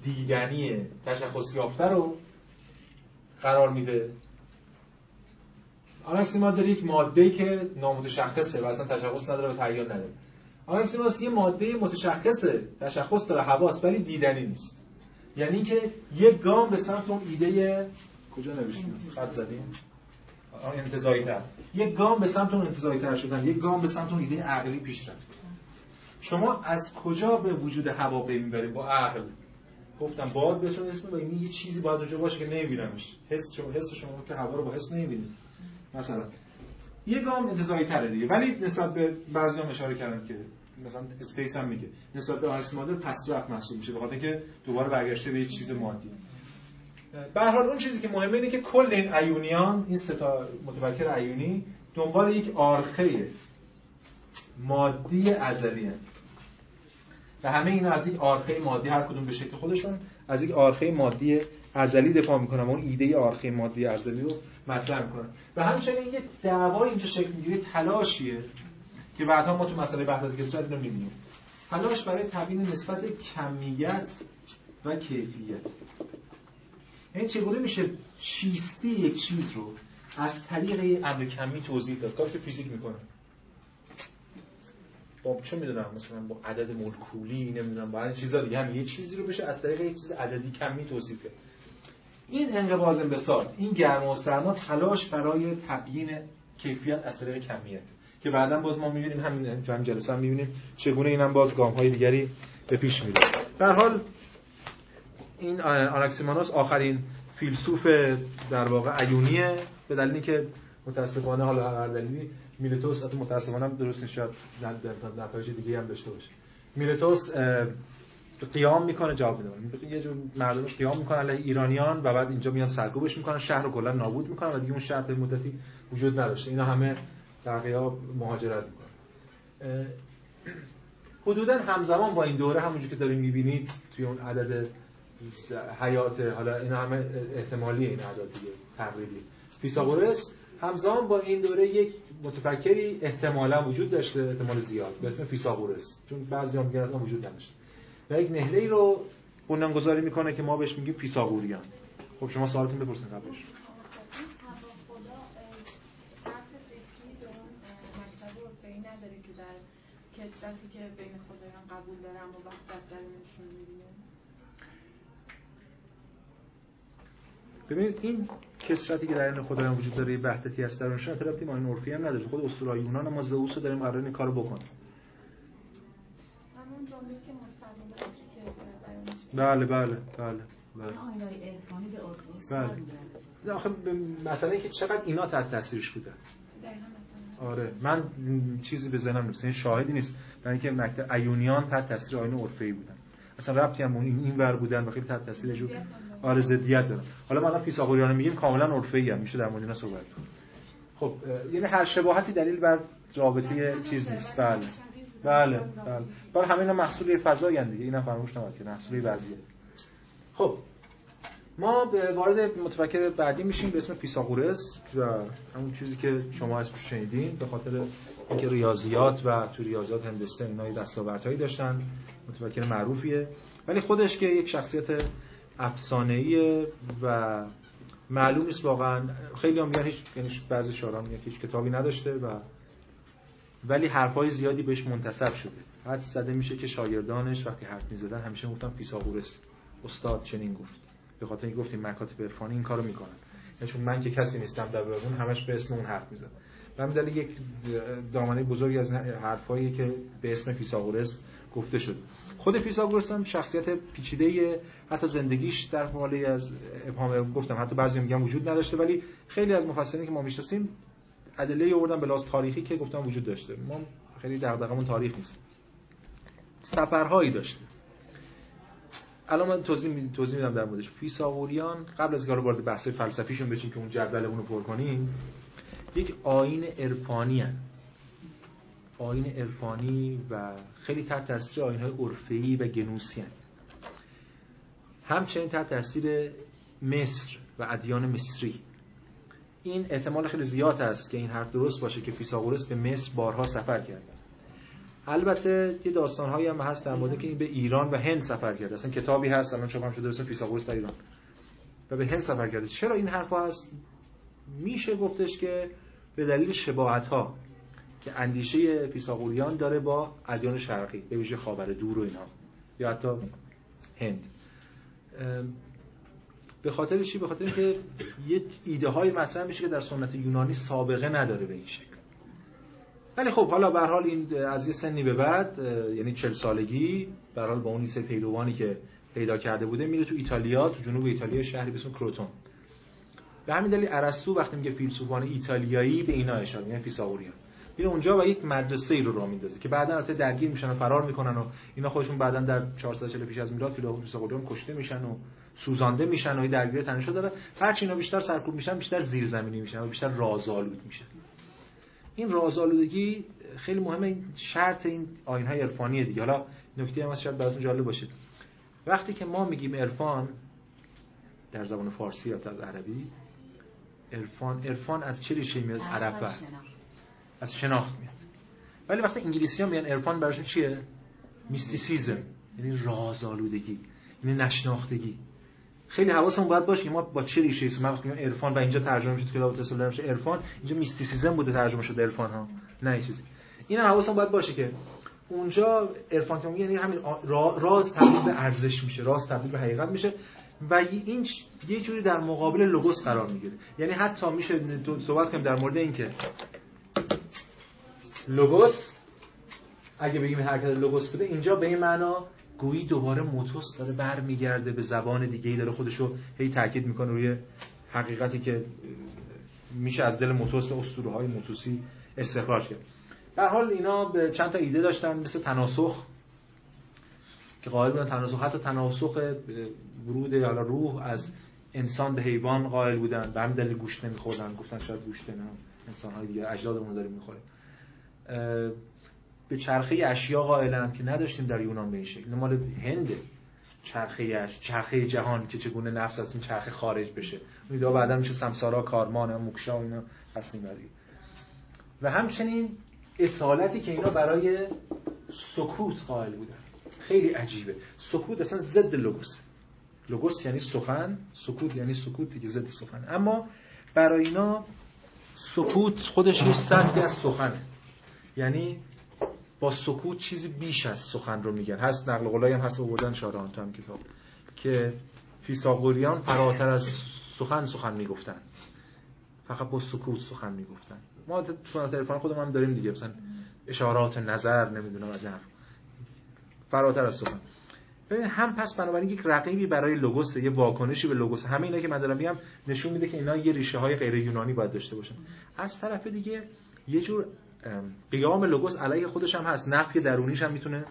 دیدنی تشخص یافته رو قرار میده. آناکسیمانوس یک ماده که نامتشخصه و اصلا تشخص نداره و تعیین نداره. آناکسیماس یه ماده متشخصه تشخص داره حواس ولی دیدنی نیست. یعنی که یک گام به سمت اون ایده کجا نوشتیم؟ خط زدیم؟ انتظایی تر یک گام به سمت اون انتظایی تر شدن. یک گام به سمت اون ایده عقلی پیش رفت. شما از کجا به وجود هوا می‌برید؟ با عقل. گفتم باد بهتون اسم و یه چیزی باید اونجا باشه که نمیبینمش. حس شما حس شما که هوا رو با حس نمی‌بینید. مثلا یه گام انتزاعی تره دیگه. ولی نسبت به بعضی هم اشاره کردن که مثلا استیس هم میگه. نسبت به آناکسیماندر پس رفت محسوب میشه. بخاطر که دوباره برگشته به یه چیز مادی. به حال اون چیزی که مهمه اینه که کل این ایونیان این سه تا متفکر ایونی دنبال یک آرخه مادی ازلی و همه اینا از یک آرخه مادی هر کدوم به شکل خودشون از یک آرخه مادی ازلی دفاع می‌کنن اون ایده آرخه مادی ازلی رو مطرح می‌کنن. و همچنین یک دعوای اینجا شکل می‌گیره تلاشیه که بعدا ما تو مسئله وحدت کسرت رو می‌بینیم. تلاش برای تبیین نسبت کمیت و کیفیت. یعنی چگونه میشه چیستی یک چیز رو از طریق امر کمی توضیح داد؟ کاری که فیزیک می‌کنه. با چه می‌دونم مثلا با عدد مولکولی نمی‌دونم با این چیزا دیگه هم یه چیزی رو بشه از طریق یه چیز عددی کمی توصیف کرد. این انقباض انبساط این گرما و سرما تلاش برای تبیین کیفیت از طریق کمیت. که بعدا باز ما می‌بینیم همین تو همین جلسه هم می‌بینیم چگونه اینم باز گام های دیگری به پیش میره. در حال این آناکسیمانوس آخرین فیلسوف در واقع ایونیه به دلیلی که متاسفانه حالا هر دلیلی میلتوس البته متاسفانه درست نیست شاید نتایج دیگه هم داشته باشه. میلتوس قیام می‌کنه جواب میده. یه جور مردمش قیام می‌کنن علیه ایرانیان و بعد اینجا میان سرکوبش می‌کنن. شهر رو کلا نابود می‌کنن و دیگه اون شهر مدتی وجود نداشته. اینا همه در مهاجرت می‌کنن. حدودا همزمان با این دوره همونجوری که داریم می‌بینید توی اون عدد حیات حالا اینا همه احتمالی این اعداد دیگه تقریبی فیثاغورس همزمان با این دوره یک متفکری احتمالا وجود داشته احتمال زیاد به اسم فیثاغورس چون بعضی میگن اصلا وجود نداشته. و یک نهله ای رو بنیانگذاری می‌کنه که ما بهش میگیم فیثاغوریان. خب شما سوالتون بپرسین قبلش. که بین خدایان قبول دارم و وقت درونشون می‌بینه ببینید این کسرتی که در این خدایان وجود داره یه وحدتی هست. در اونشون ربطی ما این عرفی هم نداره. خود اسطورهای یونان ما زئوس رو داریم قرار این کارو بکنه. همون جمله که بله بله بله بله. بله. آخه مثلا که چقدر اینا تحت تاثیرش بوده. آره. من چیزی به ذهنم نیست. شاهدی نیست. در اینکه مکتب ایونیان تحت تاثیر آیین عرفی بودن. اصلا ربطی هم این این ور بودن و خیلی تحت تاثیر جو آره ضدیت داره حالا ما الان فیثاغوریان میگیم کاملا عرفی هم. میشه در مورد اینا صحبت کنیم. خب یعنی هر شباهتی دلیل بر رابطه چیز نیست. بله. بله بله. برای همه اینا محصول فضایی دیگه. اینا فراموش نباید که محصول وضعیت. خب ما به وارد متفکر بعدی میشیم به اسم فیثاغورس و همون چیزی که شما اسمش شنیدین. به خاطر اینکه ریاضیات و تو ریاضیات هندسه اینا دستاوردهایی داشتن. متفکر معروفیه. ولی خودش که یک شخصیت افسانه‌ای و معلوم نیست واقعا. خیلی هم میگن هیچ یعنی بعضی شعرا میگن هیچ کتابی نداشته و ولی حرفای زیادی بهش منتسب شده. حد زده میشه که شاگردانش وقتی حرف می‌زدن همیشه گفتن فیثاغورس استاد چنین گفت. به خاطر اینکه گفتیم مکاتب عرفانی این کارو می‌کنن. یعنی چون من که کسی نیستم در بیرون همش به اسم اون حرف می‌زنم. و دلیل یک دامنه بزرگی از حرفایی که به اسم فیثاغورس گفته شد. خود فیثاغورس هم شخصیت پیچیده حتی زندگیش در حالی از ابهام گفتم. حتی بعضی میگن وجود نداشته ولی خیلی از مفسرین که ما می‌شناسیم ادله آوردن به تاریخی که گفتم وجود داشته. ما خیلی دغدغمون تاریخ نیست. سفرهایی داشته الان من توضیح توضیح میدم در موردش. فیثاغوریان قبل از اینکه وارد بحث فلسفیشون بشیم که اون جدولمون رو پر کنیم یک آین عرفانی هن. آین عرفانی و خیلی تحت تاثیر آین های عرفی و گنوسی هن. همچنین تحت تاثیر مصر و ادیان مصری. این احتمال خیلی زیاد است که این حرف درست باشه که فیثاغورس به مصر بارها سفر کرد البته یه داستانهایی هم هست در مورد که این به ایران و هند سفر کرده. اصلا کتابی هست الان چاپ هم شده اسم فیثاغورس در ایران. و به هند سفر کرده. چرا این حرف هست؟ میشه گفتش که به دلیل شباهت ها که اندیشه فیثاغوریان داره با ادیان شرقی به ویژه خاور دور و اینا یا حتی هند. به خاطر چی؟ به خاطر اینکه یه ایده های مطرح میشه که در سنت یونانی سابقه نداره به این شکل. ولی خب حالا به حال این از یه سنی به بعد یعنی 40 سالگی به حال با اون سری پیروانی که پیدا کرده بوده میره تو ایتالیا تو جنوب ایتالیا شهری به اسم کروتون. به همین دلیل ارسطو وقتی میگه فیلسوفان ایتالیایی به اینا اشاره می‌کنه فیثاغوریان میره اونجا و یک مدرسه ای رو راه میندازه که بعدا البته درگیر میشن و فرار می‌کنن و اینا خودشون بعدا در 440 پیش از میلاد فیثاغوریان کشته میشن و سوزانده میشن و درگیر تنش داره. هرچی اینا بیشتر سرکوب میشن بیشتر زیرزمینی میشن و بیشتر رازآلود میشن. این رازآلودگی خیلی مهمه. شرط این آیین های عرفانی دیگه. حالا نکته هم شاید براتون جالب باشه. وقتی که ما میگیم عرفان در زبان فارسی یا از عربی عرفان عرفان از چه ریشه میاد از عرب از شناخت میاد. ولی وقتی انگلیسی ها میگن عرفان براشون چیه؟ میستیسیزم. یعنی رازآلودگی یعنی نشناختگی. خیلی حواسمون باید باشه که ما با چه ریشه ایست من وقتی عرفان و اینجا ترجمه شد کتاب تسلیم میشه عرفان اینجا میستیسیزم بوده ترجمه شده عرفان ها. نه چیزی. این حواسمون باید باشه که اونجا عرفان که یعنی همین راز تبدیل به ارزش میشه راز تبدیل به حقیقت میشه و این یه جوری در مقابل لوگوس قرار می‌گیره. یعنی حتی میشه صحبت کنیم در مورد اینکه لوگوس. اگه بگیم حرکت لوگوس بوده اینجا به این معنا گویی دوباره موتوس داره برمیگرده به زبان دیگه ای داره خودشو هی تاکید می‌کنه روی حقیقتی که میشه از دل موتوس به اسطوره های موتوسی استخراج کرد. در حال اینا به چند تا ایده داشتن مثل تناسخ که قائل بودن تناسخ حتی تناسخ ورود حالا روح از انسان به حیوان قائل بودن به همین دلیل گوشت نمیخوردن گفتن شاید گوشت نه انسان های دیگه اجدادمون داریم می‌خوره به چرخه اشیا قائلن که نداشتیم در یونان به این شکل. مال هنده چرخه اش چرخه جهان که چگونه نفس از این چرخه خارج بشه. اون بعدا میشه سمسارا کارمان موکشا و اینا هستیم و همچنین اصالتی که اینا برای سکوت قائل بودن. خیلی عجیبه. سکوت اصلا ضد لوگوس. لوگوس یعنی سخن سکوت یعنی سکوت دیگه ضد سخن. اما برای اینا سکوت خودش یه سطحی از سخنه. یعنی با سکوت چیزی بیش از سخن رو میگن. هست نقل قولایی هم هست آوردن شاران تو هم کتاب. که فیساغوریان فراتر از سخن سخن می‌گفتن. فقط با سکوت سخن می‌گفتن. ما سنت عرفان خودمون هم داریم دیگه. مثلا اشارات نظر نمی‌دونم از این فراتر از سخن. ببین هم پس بنابراین یک رقیبی برای لوگوس یه واکنشی به لوگوس. همه اینا که من دارم میگم نشون میده که اینا یه ریشه های غیر یونانی باید داشته باشن. از طرف دیگه یه جور قیام لوگوس علیه خودش هم هست. نفی درونیش هم می‌تونه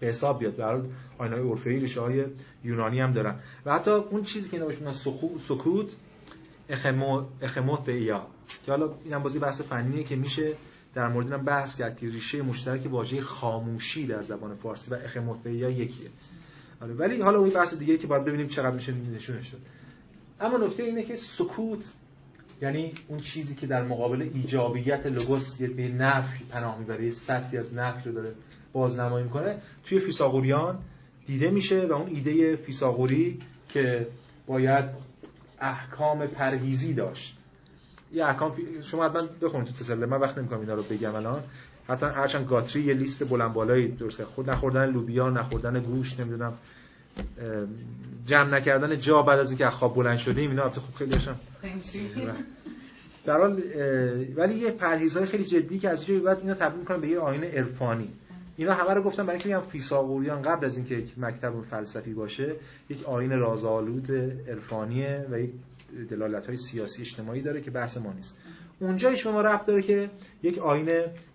به حساب بیاد. در آینهای اورفئی ریشه های یونانی هم دارن. و حتی اون چیزی که اینا بهش سکوت اخموت ایا که حالا اینم بازی بحث فنیه که میشه در مورد اینم بحث کرد که ریشه مشترک واژه خاموشی در زبان فارسی و اخموت ایا یکیه. آره ولی حالا اون بحث دیگه که باید ببینیم چقدر میشه نشونش داد. اما نکته اینه که سکوت یعنی اون چیزی که در مقابل ایجابیت لوگوس یه نفی پناه می‌بره یه سطحی از نفی رو داره بازنمایی می‌کنه توی فیساغوریان دیده میشه و اون ایده فیساغوری که باید احکام پرهیزی داشت. یه احکام شما حتما بخونید تو تسله من وقت نمی‌کنم اینا رو بگم الان. حتی هرچند گاتری یه لیست بلند بالایی درست خود نخوردن لوبیا نخوردن گوشت نمی‌دونم جمع نکردن جا بعد از اینکه خواب بلند شدیم اینا خب خیلی داشتم. در حال ولی یه پرهیزهای خیلی جدی که از اینجا بعد اینا تبدیل می‌کنن به یه آینه عرفانی. اینا همه رو گفتم برای اینکه میگم فیثاغوریان قبل از اینکه یک مکتب فلسفی باشه یک آین رازآلود عرفانیه و یک دلالت های سیاسی اجتماعی داره که بحث ما نیست. اونجایش به ما ربط داره که یک آین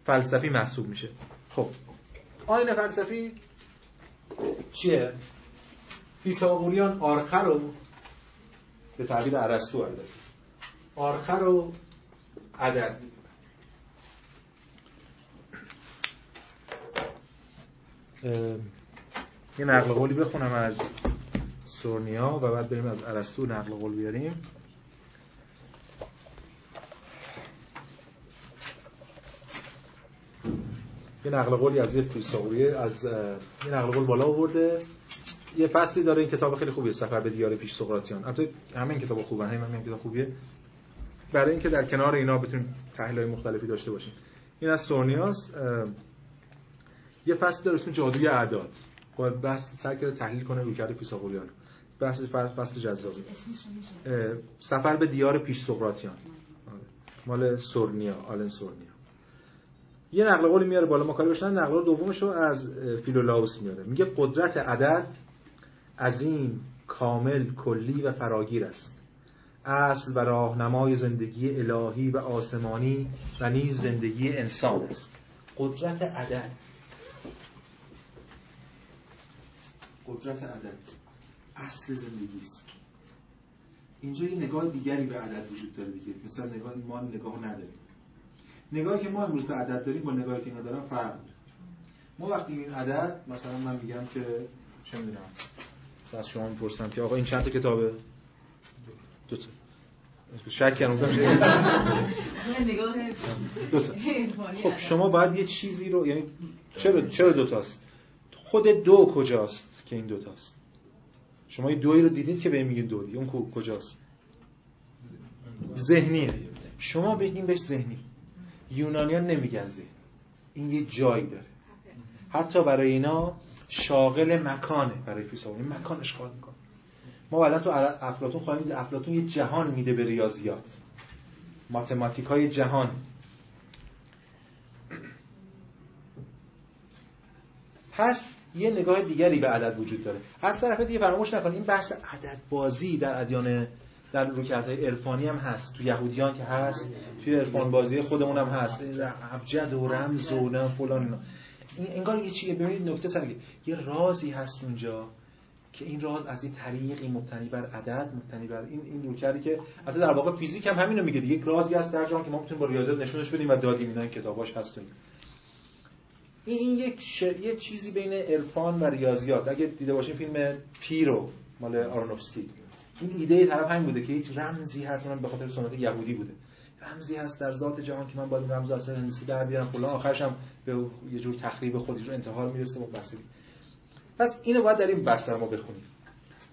فلسفی محسوب میشه. خب آین فلسفی چیه؟ فیثاغوریان آرخه رو به تعبیر ارسطو البته آرخه رو عدد یه نقل قولی بخونم از سورنیا و بعد بریم از ارسطو نقل قول بیاریم. یه نقل قولی از یه فیلسوفی از یه نقل قول بالا آورده. یه فصلی داره این کتاب خیلی خوبیه سفر به دیار پیش سقراطیان. البته همین کتاب خوبه همین همین کتاب خوبیه. برای اینکه در کنار اینا بتونیم تحلیل مختلفی داشته باشیم. این از سورنیاس یه فصل داره اسم جادوی اعداد. با بحث سعی کرده تحلیل کنه رویکرد فیثاغوریان بحث فصل جذابی. سفر به دیار پیش سقراطیان. آره. مال سورنیا آلن سورنیا. یه نقل قولی میاره بالا ما کاری نقل قول دومش رو از فیلولاوس میاره. میگه قدرت عدد عظیم کامل کلی و فراگیر است. اصل و راهنمای زندگی الهی و آسمانی و نیز زندگی انسان است. قدرت عدد. قدرت عدد. اصل زندگی است. اینجا یه نگاه دیگری به عدد وجود داره دیگه. مثلا نگاه ما نگاه نداریم. نگاهی که ما امروز به عدد داریم با نگاهی که اینا دارن فرق داره ما وقتی این عدد مثلا من میگم که چه می‌دونم. از شما می‌پرسم که آقا این چند تا کتابه؟ دو تا. شک کردم خب شما باید یه چیزی رو یعنی چرا چرا دو تاست؟ خود دو کجاست که این دو تاست؟ شما یه دوی رو دیدید که به میگید دو دیگه. اون کجاست؟ ذهنیه. شما بگیم بهش ذهنی. یونانیان نمیگن ذهن. این یه جایی داره. حتی برای اینا شاغل مکانه برای فیلسوفان. مکان اشغال می‌کنه. ما بعدا تو افلاطون خواهیم دید افلاطون یه جهان میده به ریاضیات. ماتماتیک های جهان. پس یه نگاه دیگری به عدد وجود داره. از طرف دیگه فراموش نکنید این بحث عدد بازی در ادیان در روکرت‌های عرفانی هم هست. تو یهودیان که هست توی عرفان بازی خودمون هم هست. ابجد و رمز و فلان این انگار یه چیه ببینید نکته سرگی یه رازی هست اونجا که این راز از این طریقی مبتنی بر عدد مبتنی بر این این روکردی که حتی در واقع فیزیک هم همینو میگه یک رازی هست در جهان که ما می‌تونیم با ریاضیات نشونش بدیم و دادیم اینا این کتاباش هست این این یک ش... یه چیزی بین عرفان و ریاضیات. اگه دیده باشین فیلم پیرو مال آرونوفسکی. این ایده طرف همین بوده که یک رمزی هست من به خاطر سنت یهودی بوده. رمزی هست در ذات جهان که من باید رمز اصلا هندسی در بیارم. فلان آخرش هم به یه جور تخریب خودی رو انتحار می‌رسه با بحثی پس اینو باید در این بستر ما بخونیم.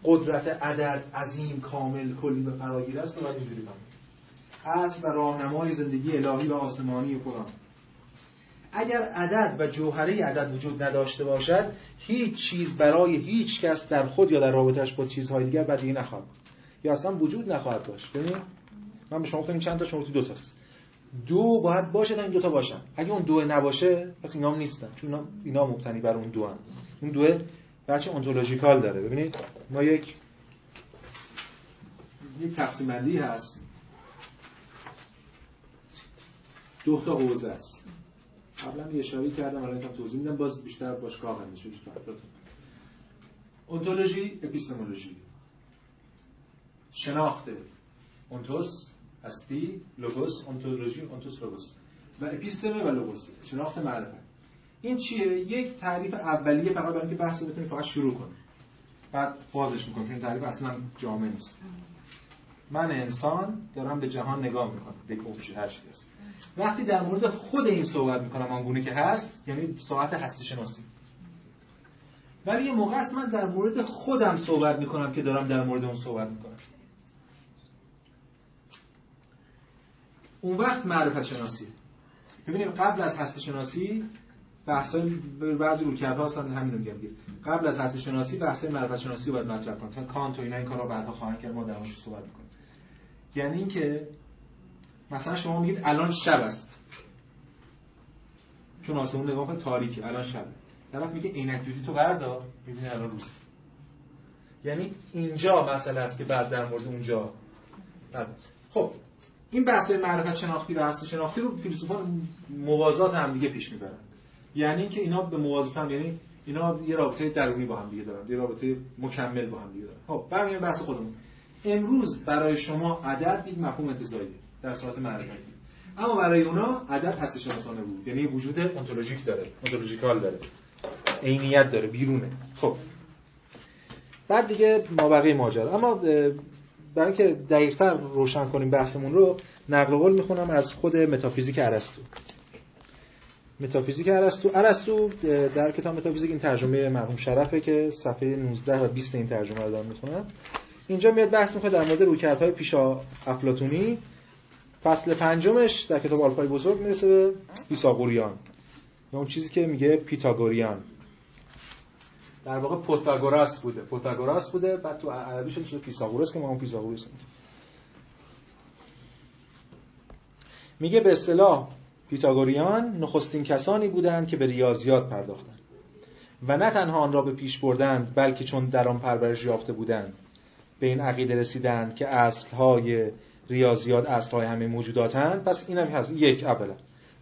قدرت عدد عظیم کامل کلی به فراگیر است و باید اینجوری کنیم اصل و راهنمای زندگی الهی و آسمانی قرآن. اگر عدد و جوهره عدد وجود نداشته باشد هیچ چیز برای هیچ کس در خود یا در رابطش با چیزهای دیگر بدیهی نخواهد یا اصلا وجود نخواهد داشت. ببین من به شما گفتم چند تا شما دو تاست. دو باید باشه تا این دو تا باشن. اگه اون دو نباشه پس اینا هم نیستن. چون اینا, اینا مبتنی بر اون دو هم. اون دو بچه انتولوژیکال داره. ببینید ما یک یک تقسیم بندی هست. دو تا حوزه است. قبلا یه اشاره کردم الان توضیح میدم. باز بیشتر باش کار بیشتر اونتولوژی اپیستمولوژی. شناخت اونتوس هستی لوگوس اونتولوژی اونتوس لوگوس. و اپیستمه و لوگوس شناخت معرفت این چیه؟ یک تعریف اولیه فقط برای اینکه بحث رو بتونید فقط شروع کنید بعد بازش می‌کنم چون تعریف اصلا جامع نیست. من انسان دارم به جهان نگاه می‌کنم. به یک هر چیزی هست. وقتی در مورد خود این صحبت می‌کنم آنگونه که هست یعنی ساعت هستی شناسی. ولی یه موقع است من در مورد خودم صحبت می‌کنم که دارم در مورد اون صحبت می‌کنم. اون وقت معرفت شناسی. ببینیم قبل از هستی شناسی بحث های بعضی رویکردها هستن همین رو میگم قبل از هستی شناسی بحث معرفت شناسی رو باید مطرح کنیم. مثلا کانت و اینا این کارا بعدا خواهند کرد ما در صحبت می‌کنیم. یعنی اینکه مثلا شما میگید الان شب است. چون آسمون نگاه کن تاریکه الان شب. طرف میگه عینک دودی تو بردار می‌بینی الان روز. یعنی اینجا مسئله است که بعد در مورد اونجا خب این بحث معرفت شناختی و هستی شناختی رو فیلسوفان موازات هم دیگه پیش می‌برن. یعنی اینکه اینا به موازات هم یعنی اینا یه رابطه درونی با هم دیگه دارن یه رابطه مکمل با هم دیگه دارن. خب برمیگردیم بحث خودمون. امروز برای شما عدد یک مفهوم انتزاعیه در صورت معرفتی. اما برای اونا عدد هستی شناسانه بود. یعنی وجود ontologic داره ontological داره. عینیت داره بیرونه. خب. بعد دیگه ما بقیه ماجرا. اما برای اینکه دقیقتر روشن کنیم بحثمون رو نقل قول می‌خونم از خود متافیزیک ارسطو. متافیزیک ارسطو ارسطو در کتاب متافیزیک این ترجمه مرحوم شرفه که صفحه 19 و 20 این ترجمه رو دارم می‌خونم. اینجا میاد بحث می‌کنه در مورد رویکردهای پیشا افلاطونی. فصل پنجمش در کتاب آلفای بزرگ می‌رسه به پیساگوریان یا اون چیزی که میگه پیتاگوریان. در واقع پوتاگوراس بوده. پوتاگوراس بوده بعد تو عربیش میشه پیساگوراس که ما اون پیساگوراس میگه به اصطلاح پیتاگوریان نخستین کسانی بودند که به ریاضیات پرداختند. و نه تنها آن را به پیش بردند بلکه چون در آن پرورش یافته بودند به این عقیده رسیدند که اصلهای ریاضیات اصلهای همه موجوداتند. پس این هم هست. یک اولا.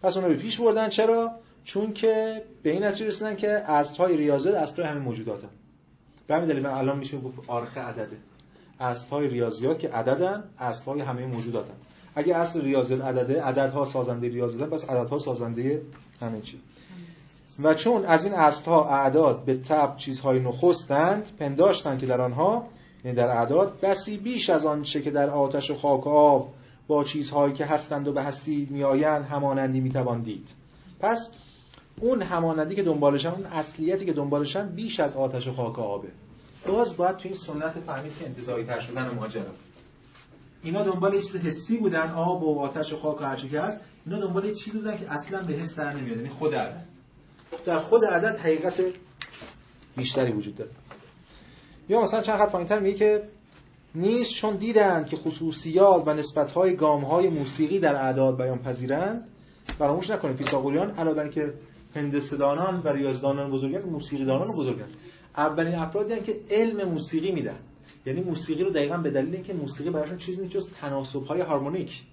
پس اون رو به پیش بردن. چرا؟ چون که به این نتیجه رسیدن که اصلهای ریاضیات اصلهای همه موجوداتند به همین دلیل الان میشه گفت آرخ عدده. اصلهای ریاضیات که عددن اصلهای همه موجوداتن اگه اصل ریاضیات عدده عددها سازنده ریاضیات پس عددها سازنده همه چی. و چون از این اصلها اعداد به تب چیزهای نخستند پنداشتند که در آنها یعنی در اعداد بسی بیش از آنچه که در آتش و خاک آب با چیزهایی که هستند و به هستی میآیند همانندی می‌توان دید. پس اون همانندی که دنبالشن اون اصلیتی که دنبالشن بیش از آتش و خاک و آبه. باز باید توی این سنت فهمید که انتزاعی تر شدن ماجرا اینا دنبال یه چیز حسی بودن آب و آتش و خاک و هر که هست. اینا دنبال یه چیزی بودن که اصلا به حس در نمیاد. یعنی خود عدد. در خود عدد حقیقت بیشتری وجود داره. یا مثلا چند خط پایینتر میگه که نیست چون دیدند که خصوصیات و نسبت‌های گام‌های موسیقی در اعداد بیان پذیرند فراموش نکنید پیثاغوریان علاوه بر که هندسه‌دانان و ریاضیدانان بزرگن موسیقیدانان بزرگن اولین افرادی که علم موسیقی میدن. یعنی موسیقی رو دقیقا به دلیل اینکه موسیقی براشون چیزی نیست جز تناسب‌های هارمونیک.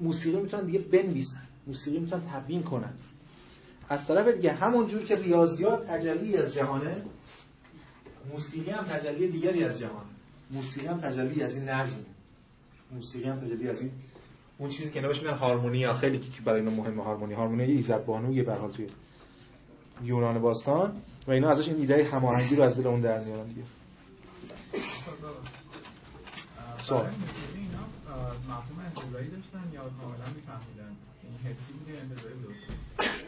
موسیقی می‌تونن دیگه بنویسن. موسیقی می‌تونن تبیین کنن. از طرف دیگه همون جور که ریاضیات تجلی از جهانه موسیقی هم تجلی دیگری از جهان موسیقی هم تجلی از این نظم. موسیقی هم تجلی از این اون چیزی که نوش میگن هارمونی خیلی که برای اینا مهمه هارمونی هارمونی ایزد بانو توی یونان باستان و اینا ازش این ایده هماهنگی رو از دل اون در میارن دیگه. سوال.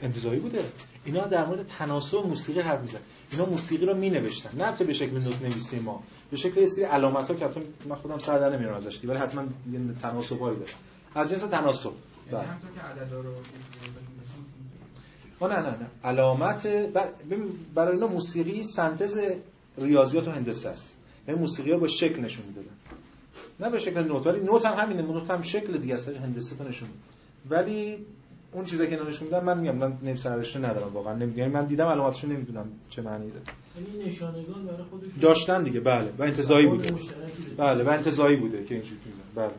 انتظایی بوده اینا در مورد تناسب موسیقی حرف میزن اینا موسیقی رو می نوشتن نه به شکل نوت نویسی ما. به شکل استری علامت ها که حتی من خودم سر در نمیارم ازش ولی حتما یه تناسب هایی داره از جنس تناسب. یعنی هم که عدد رو نه نه نه. علامت برای اینا موسیقی سنتز ریاضیات و هندسه است. یعنی موسیقی ها با شکل نشون می‌دادن. نه به شکل نوت ولی نوت هم همینه. نوت هم شکل دیگه است هندسه تو نشون ولی اون چیزی که نشون میدن من میگم من نیم سرشته ندارم واقعا. نمی‌دونم. یعنی من دیدم علامتشو نمی‌دونم چه معنی داره. یعنی نشانگان برای خودشون داشتن دیگه. بله. و انتزاعی بوده. بله. و انتزاعی بوده که اینجوری بله.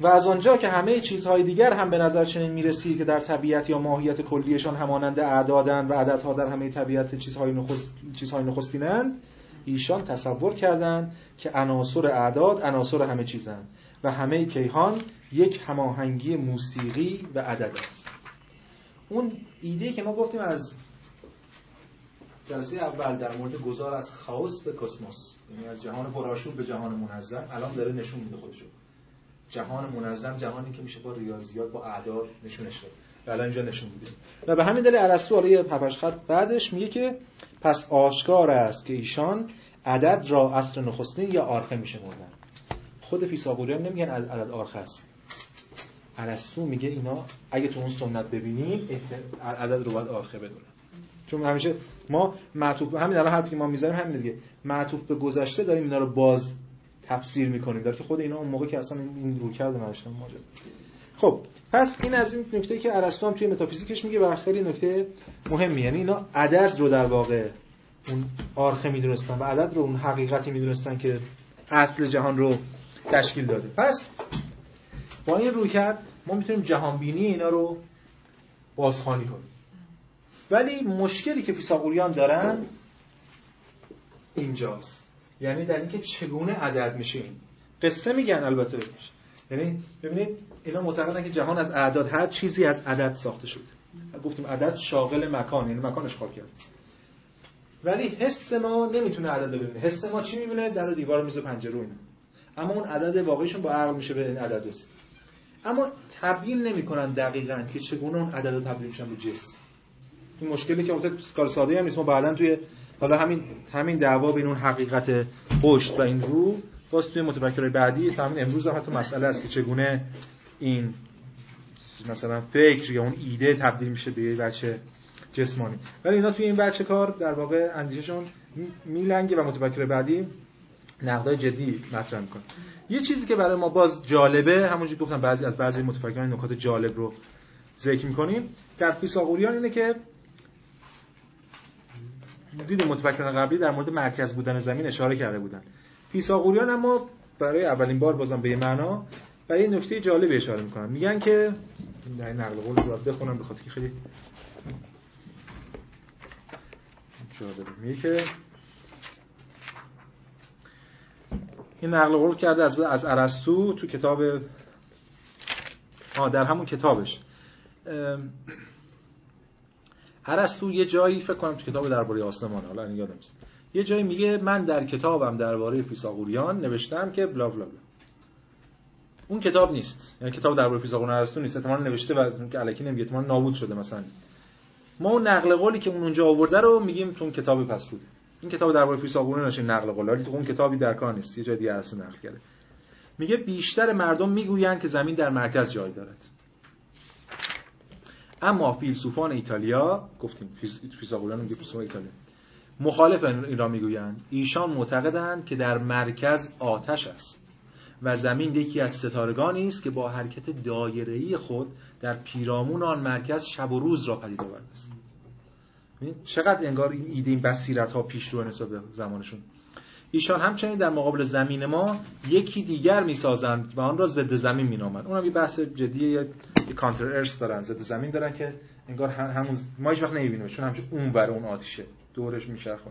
و از آنجا که همه چیزهای دیگر هم به نظر چنین می‌رسید که در طبیعت یا ماهیت کلیشان همانند اعدادن و عددها در همه طبیعت چیزهای, نخست، چیزهای نخستینند ایشان تصور کردند که عناصر اعداد عناصر همه چیزند و همه کیهان یک هماهنگی موسیقی و عدد است. اون ایده که ما گفتیم از جلسه اول در مورد گذار از خاص به کسموس یعنی از جهان پرآشوب به جهان منظم الان داره نشون میده خودشو. جهان منظم جهانی که میشه با ریاضیات با اعداد نشونش داد. و الان اینجا نشون میده. و به همین دلیل ارسطو حالا یه خط بعدش میگه که پس آشکار است که ایشان عدد را اصل نخستین یا آرخه میشه مردن. خود فیثاغوریان نمیگن عدد آرخه است. ارسطو میگه اینا اگه تو اون سنت ببینیم عدد رو باید آرخه بدونن. چون همیشه ما معطوف همین الان حرفی که ما می‌ذاریم همین دیگه. معطوف به گذشته داریم اینا رو باز تفسیر می‌کنیم. در که خود اینا اون موقع که اصلا این رو کرده نوشتن ماجرا. خب پس این از این نکته که ارسطو هم توی متافیزیکش میگه و خیلی نکته مهمی. یعنی اینا عدد رو در واقع اون آرخه می‌دونستن و عدد رو اون حقیقتی می‌دونستن که اصل جهان رو تشکیل داده. پس با این روی کرد ما می‌تونیم جهانبینی اینا رو بازخوانی کنیم. ولی مشکلی که فیثاغوریان دارن اینجاست. یعنی در اینکه چگونه عدد میشه این؟ قصه میگن البته یعنی ببینید اینا معتقدن که جهان از اعداد هر چیزی از عدد ساخته شده. گفتیم عدد شاغل مکان یعنی مکان اشغال کرد. ولی حس ما نمی‌تونه عدد رو ببینه. حس ما چی می‌بینه؟ در و دیوار میز و پنجره اینا اما اون عدد واقعیشون با عقل میشه به این عدد رسید. اما تبیین نمی‌کنن دقیقا که چگونه اون عدد رو تبدیل میشن به جسم. این مشکلی که مثلا کار ساده هم نیست. ما بعدا توی حالا همین همین دعوا بین اون حقیقت پشت و این رو باز توی متفکرای بعدی همین امروز هم حتی مسئله است که چگونه این مثلا فکر یا اون ایده تبدیل میشه به یه بچه جسمانی. ولی اینا توی این بچه کار در واقع اندیششون میلنگه و متفکر بعدی نقدای جدی مطرح می‌کنه. یه چیزی که برای ما باز جالبه همونجوری گفتم بعضی از بعضی متفکران نکات جالب رو ذکر می‌کنیم در فیثاغوریان اینه که دیدیم متفکران قبلی در مورد مرکز بودن زمین اشاره کرده بودن. فیثاغوریان اما برای اولین بار بازم به معنا برای نکته جالبی اشاره می‌کنن. میگن که در نقل قول رو بخونم بخاطر که خیلی جالبه. میگه که این نقل قول کرده از از ارسطو تو کتاب آه در همون کتابش. ارسطو یه جایی فکر کنم تو کتاب درباره آسمان حالا یادم نیست. یه جایی میگه من در کتابم درباره فیثاغوریان نوشتم که بلا بلا بلا. اون کتاب نیست. یعنی کتاب درباره فیثاغوریان ارسطو نیست. احتمالاً نوشته و که الکی نمیگه احتمالاً نابود شده مثلا. ما اون نقل قولی که اون اونجا آورده رو میگیم تو اون کتاب پس بوده این کتاب درباره فیثاغوریان نشه نقل قول. ولی تو اون کتابی در کار نیست. یه جای دیگه ارسطو نقل کرده. میگه بیشتر مردم می‌گویند که زمین در مرکز جای دارد. اما فیلسوفان ایتالیا گفتیم فیثاغوریان میگه فیلسوفان ایتالیا مخالف این را می‌گویند. ایشان معتقدند که در مرکز آتش است و زمین یکی از ستارگانی است که با حرکت دایره‌ای خود در پیرامون آن مرکز شب و روز را پدید آورده است. چقدر انگار این ایده این بصیرت ها پیش رو نسبت به زمانشون. ایشان همچنین در مقابل زمین ما یکی دیگر می‌سازند و آن را ضد زمین مینامند. اونم یه بحث جدیه یه, کانتر ارث دارن ضد زمین دارن که انگار هم- همون ما هیچ وقت نمی‌بینیم چون همچون اون ور اون آتیشه. دورش میچرخه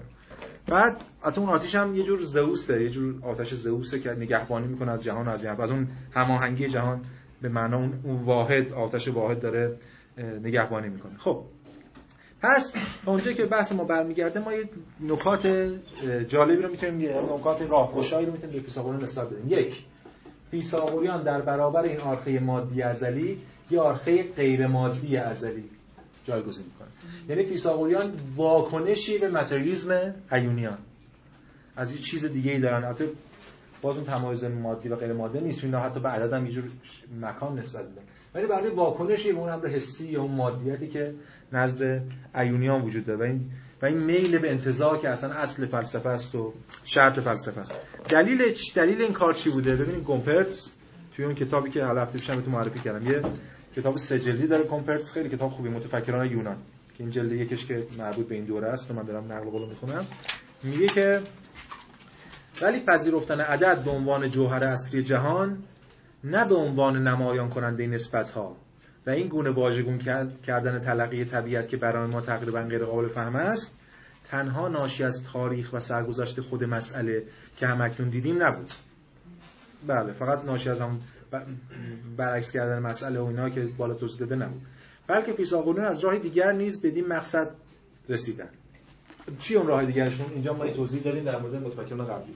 بعد حتی اون آتیش هم یه جور زئوسه یه جور آتش زئوسه که نگهبانی می‌کنه از جهان و از از اون هماهنگی جهان به معنا اون واحد آتش واحد داره نگهبانی می‌کنه. خب پس اونجا که بحث ما برمیگرده ما یه نکات جالبی رو می‌تونیم یه نکات راهگشایی رو می‌تونیم به فیثاغوریان نسبت بدیم. یک فیثاغوریان در برابر این آرخه مادی ازلی یه آرخه غیر مادی ازلی جایگزین می‌کنه. یعنی فیثاغوریان واکنشی به متریالیسم ایونیان. از یه چیز دیگه ای دارن. حتی باز اون تمایز مادی و غیر مادی نیست چون حتی به عدد هم یه جور مکان نسبت میدن. ولی برای واکنشی به اون امر حسی یا اون مادیتی که نزد ایونیان وجود داره. و این و این میل به انتزاع که اصلا اصل فلسفه است و شرط فلسفه است. دلیل دلیل این کار چی بوده؟ ببینید گومپرتس توی اون کتابی که حالا هفته پیشم بهتون معرفی کردم یه کتاب سه جلدی داره گومپرتس خیلی کتاب خوبی متفکران یونان که این جلد یکش که مربوط به این دوره است و من دارم نقل قول می‌خونم. میگه که ولی پذیرفتن عدد به عنوان جوهر اصلی جهان نه به عنوان نمایان کننده نسبت ها و این گونه واژگون کرد- کردن تلقی طبیعت که برای ما تقریبا غیر قابل فهم است تنها ناشی از تاریخ و سرگذشت خود مسئله که هم اکنون دیدیم نبود. بله فقط ناشی از هم برعکس کردن مسئله و اینا که بالا توضیح داده نبود. بلکه فیثاغوریان از راه دیگر نیز بدین مقصد رسیدن. چی اون راه دیگرشون؟ اینجا ما توضیح داریم در مورد متفکران قبلی.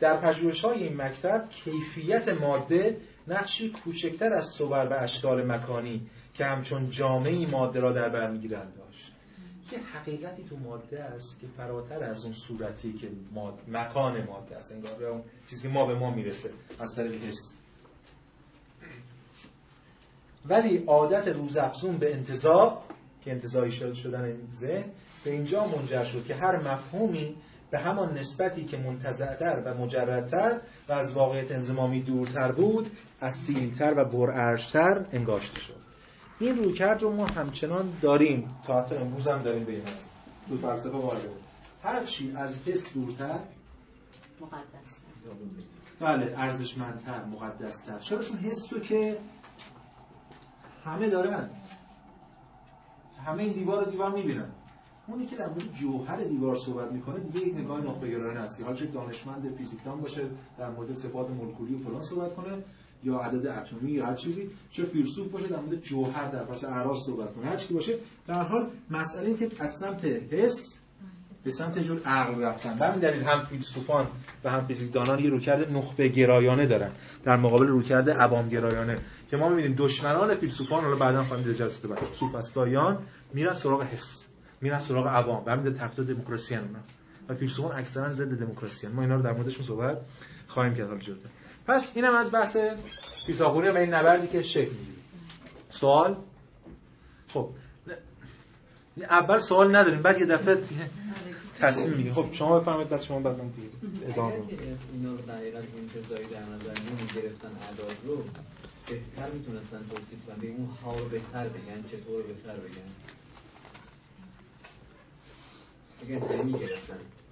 در پژوهش‌های این مکتب کیفیت ماده نقشی کوچکتر از صور و اشکال مکانی که همچون جامعی ماده را در بر می‌گیرند داشت. یه حقیقتی تو ماده است که فراتر از اون صورتی که ماد... مکان ماده است؟ انگار اون چیزی که ما به ما می‌رسه از طریق حس. ولی عادت روزافزون به انتزاع که انتزاعی شد شدن ذهن به اینجا منجر شد که هر مفهومی به همان نسبتی که منتزعتر و مجردتر و از واقعیت انزمامی دورتر بود اصیلتر و برعرشتر انگاشته شد. این رویکرد رو ما همچنان داریم. تا حتی امروز هم داریم به این هست تو فلسفه وارد هر چی از حس دورتر مقدس بله ارزشمندتر مقدستر. چرا چون حس رو که همه دارن. همه این دیوار رو دیوار می‌بینن. اونی که در مورد جوهر دیوار صحبت می‌کنه دیگه یک نگاه نخبه گرایانه است که چه دانشمند فیزیکدان باشه در مورد صفات مولکولی و فلان صحبت کنه یا عدد اتمی یا هر چیزی چه فیلسوف باشه در مورد جوهر در پس اعراض صحبت کنه. هر چی باشه در هر حال مسئله این که از سمت حس به سمت جور عقل رفتن. به همین دلیل هم فیلسوفان و هم فیزیکدانان یه رویکرد نخبه گرایانه دارن. در مقابل رویکرد عوام گرایانه. که ما می‌بینیم دشمنان فیلسوفان حالا بعدا خواهیم در جلسه بعد. سوفسطائیان میرن سراغ حس. میرن سراغ عوام. و همین تحت دموکراسی ان اونا و فیلسوفان اکثرا ضد دموکراسی ما اینا رو در موردشون صحبت خواهیم کرد حالا جلوتر. پس اینم از بحث فیثاغوریان و این نبردی که شکل می‌گیره. سوال؟ خب اول سوال نداریم بعد یه دفعه تصمیم میگه خب شما بفرمایید بعد شما بعد من دیگه ادامه بدم. اینا رو دقیقا انتظایی در نظر نمی‌گرفتن اعداد رو بهتر می‌تونستن توصیف کنن. به اون ها رو بهتر بگن چطور بهتر بگن. می‌گرفتن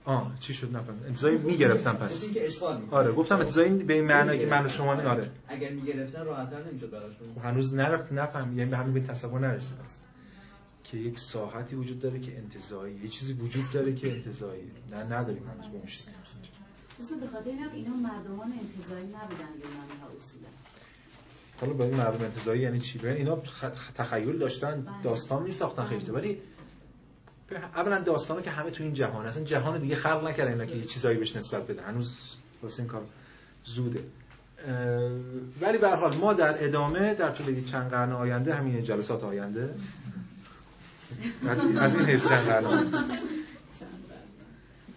آه چی شد؟ نفهم انتظایی می‌گرفتم پس. اینکه اشغال می‌کنن. آره گفتم انتظایی به این معنی که من و شما آره. اگر می‌گرفتن راحت‌تر نمی‌شد براشون. خب هنوز نرفت نفهم یعنی به همین به تصور نرسید که یک ساحتی وجود داره که انتزاعی یه چیزی وجود داره که انتزاعی نه نداریم هنوز به اون شکل. دوستان به خاطر اینم اینا مردمان انتظاری نبودن یونانی ها اصولا. حالا با این مردم انتزاعی یعنی چی؟ ببین اینا تخیل داشتن بله. داستان می ساختن خیلی. بله. ولی اولا داستانه که همه تو این جهان اصلا جهان دیگه خلق نکردن اینا که یه چیزایی بهش نسبت بده هنوز واسه این کار زوده. ولی به حال ما در ادامه در طول چند قرن آینده همین جلسات آینده. از این, حیث چند قرن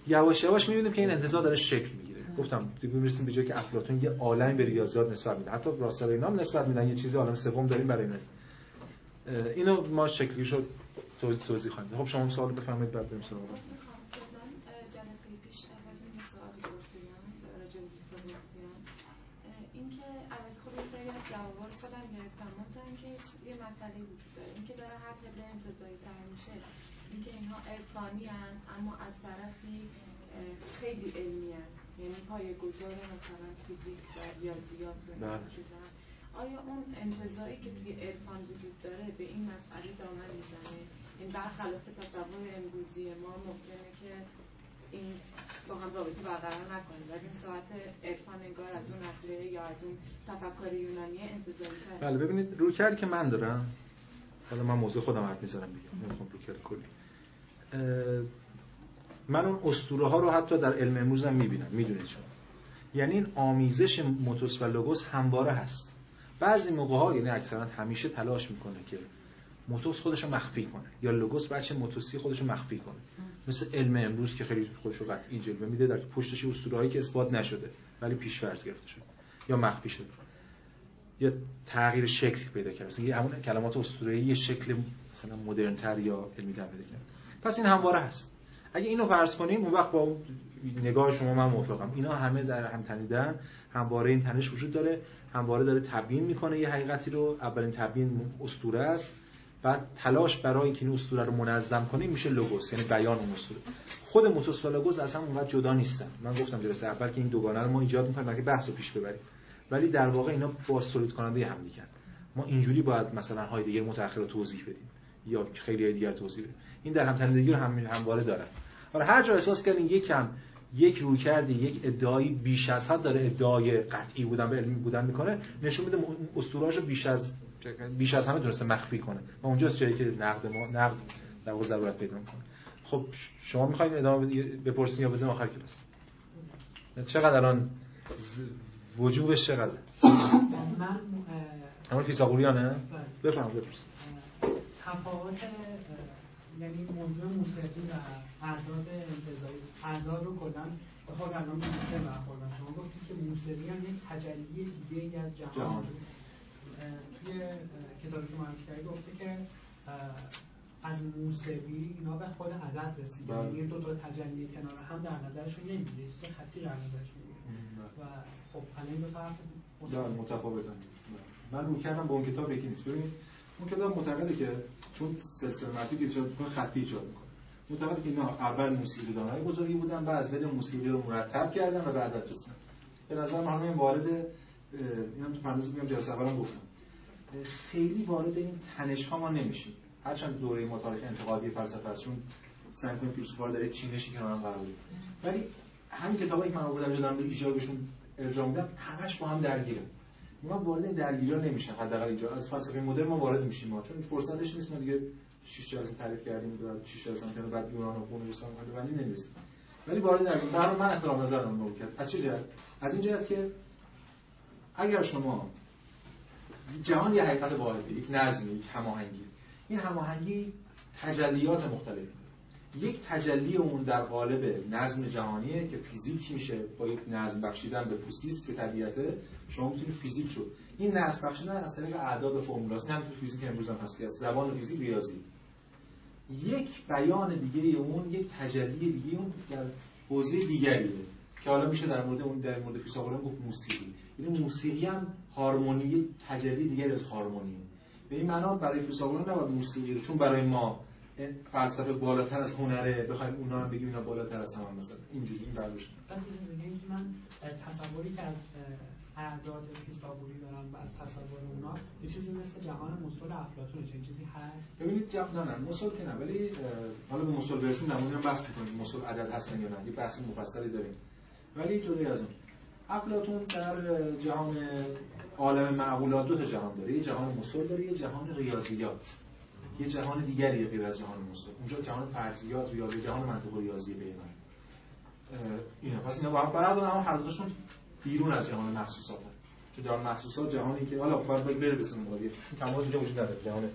یواش یواش می‌بینیم که این انتزاع داره شکل می‌گیره. گفتم دیگه می‌رسیم به جایی که افلاطون یه عالم به ریاضیات نسبت میده. حتی راسل اینا هم نسبت میدن. یه چیزی عالم سوم داریم برای اینا. اینو ما شکلی شد. توضیح توضیح خواهیم. خب شما سوال بفرمایید بعد بریم سراغ فیثاغورسیان اینکه البته خب یه سری از جوابا رو خودم گرفتم منتها اینکه یه مسئله وجود داره اینکه داره هر پله انتزاعی تر میشه اینکه اینها عرفانی اما از طرفی خیلی علمی یعنی پایه‌گذار مثلا فیزیک و ریاضیات و بله. آیا اون انتزاعی که توی عرفان وجود داره به این مسئله دامن می‌زنه این برخلاف تصور امروزی ما ممکنه که این با هم رابطه برقرار نکنیم ولی این ساعت عرفان انگار از اون نقله یا از اون تفکر یونانی انتزاعی تر بله ببینید رویکردی که من دارم حالا من موضوع خودم حرف می‌زنم بگم نمی‌خوام رویکرد کلی. من اون اسطوره ها رو حتی در علم امروز هم می‌بینم می‌دونید شما. یعنی این آمیزش موتوس و لوگوس همواره هست. بعضی موقع ها یعنی اکثرا همیشه تلاش می‌کنه که موتوس خودش رو مخفی کنه. یا لوگوس بچه موتوسی خودش رو مخفی کنه. مثل علم امروز که خیلی خودش رو قطعی جلوه میده در پشتش اسطوره هایی که اثبات نشده ولی پیش‌فرض گرفته شده. یا مخفی شده. یا تغییر شکل پیدا کرده. مثلا همون کلمات اسطوره‌ای یه شکل مثلا مدرن‌تر یا علمی تر پیدا کرده. پس این همواره هست. اگه اینو فرض کنیم اون وقت با نگاه شما من موافقم. اینا همه در هم تنیدن. همواره این تنش وجود داره. همواره داره تبیین می‌کنه یه حقیقتی رو. اولین تبیین اسطوره است. بعد تلاش برای اینکه این اسطوره رو منظم کنه میشه لوگوس یعنی بیان اون اسطوره خود موتوس و لوگوس از هم اونقدر جدا نیستن. من گفتم جلسه اول که این دوگانه رو ما ایجاد می‌کنیم که بحث رو پیش ببریم. ولی در واقع اینا باز تولید کننده هم دیگه. ما اینجوری باید مثلا های دیگه متأخر رو توضیح بدیم یا خیلی های دیگر توضیح بدیم. این در هم تنیدگی رو هم همواره داره حالا هر جا احساس کردین یکم یک روی کردی یک ادعایی بیش از حد داره ادعای قطعی بودن و علمی بودن می‌کنه نشون میده اسطوره‌اش رو بیش از بیش از همه تونسته مخفی کنه. و اونجاست جایی که نقد ما نقد در واقع ضرورت پیدا می‌کنه. خب شما می‌خواید ادامه بپرسین یا بزنیم آخر کلاس؟ چقدر الان ز- وجوبش چقدر من همون فیثاغوریانه؟ اه، بفرمایید بپرسید تفاوت یعنی موضوع موسیقی و اعداد انتظاری. اعداد رو کلا خود الان موسیقی برخوردن شما گفتید که موسیقی هم یک تجلی دیگه ای از جهان جهان. اه، توی اه، کتابی که معرفی کردی گفته که از موسیقی اینا به خود عدد رسیده بله. یعنی دو تا تجلی کنار هم در نظرشون نمی‌گیره. سه خطی در نظرشون می‌گیره. و خب الان این دو تا حرف بله متفاوتن. من رو کردم با اون کتاب یکی نیست. ببینید اون کتاب معتقده که چون سلسله مراتب ایجاد می‌کنه خطی ایجاد می‌کنه. معتقده که اینا اول موسیقی دانای بزرگی بودن بعد از ذهن موسیقی رو مرتب کردن و بعد رسیدن به نظر من همین وارد اینم تو پرانتز میگم جلسه اولم گفتم. خیلی وارد این تنش ها ما نمیشیم. هرچند دوره تاریخ انتقادی فلسفه است چون سعی کنیم فیلسوفا رو در چینشی کنار قرار بدیم. ولی همین کتابایی که من آوردم جدام به ایجابشون ارجاع میدم همش با هم درگیره ما وارد درگیری نمیشن حداقل اینجا. از فلسفه مدرن ما وارد میشیم ما چون فرصتش نیست. ما دیگه شش جلسه تعریف کردیم بعد شش جلسه هم بعد یونان و قونوس هم ولی نمی‌رسیم. ولی وارد درگیری. برای من احترام نظرم رو کرد از چه جهت؟ از این جهت که اگر شما جهان یه حقیقت واحده یک نظمی یک هماهنگی. این هماهنگی تجلیات مختلفی یک تجلی اون در قالب نظم جهانیه که فیزیک میشه با یک نظم بخشیدن به فوسیس که طبیعته شما می‌تونید فیزیک رو. این نظم بخشیدن از طریق اعداد فرمولاست هم تو فیزیک امروز هم هستی از زبان فیزیک ریاضی. یک بیان دیگه اون یک تجلی دیگه اون در حوزه دیگریه که حالا میشه در مورد اون در مورد فیثاغورس گفت موسیقی. یعنی موسیقی هم هارمونی تجلی دیگری از هارمونیه به این معنا برای فیثاغورس نباید موسیقی چون برای ما فلسفه بالاتر از هنره بخوایم اونا هم بگیم اینا بالاتر از هم مثلا. اینجوری این برداشت اینکه من تصوری که از اعداد فیثاغوری دارن و از تصور اونا یه چیزی مثل جهان مسل افلاطون چه چیزی هست؟ ببینید جواب نه نه مسل که نه ولی حالا به مسل برسیم در هم بحث می‌کنیم. مسل عدد هستن یا نه؟ یه بحث مفصلی داریم. ولی جدای از اون افلاطون در جهان عالم معقولات دو تا جهان داره یه جهان مسل داره یه جهان ریاضیات. یه جهان دیگری غیر از جهان مسل اونجا جهان فرضیات ریاضی جهان منطق ریاضی به اینا پس اینا با هم فرق اما هر دوشون بیرون از جهان محسوسات چون جهان محسوسات جهانی که حالا باید بره بسیم مقادی تماس اینجا وجود نداره جهان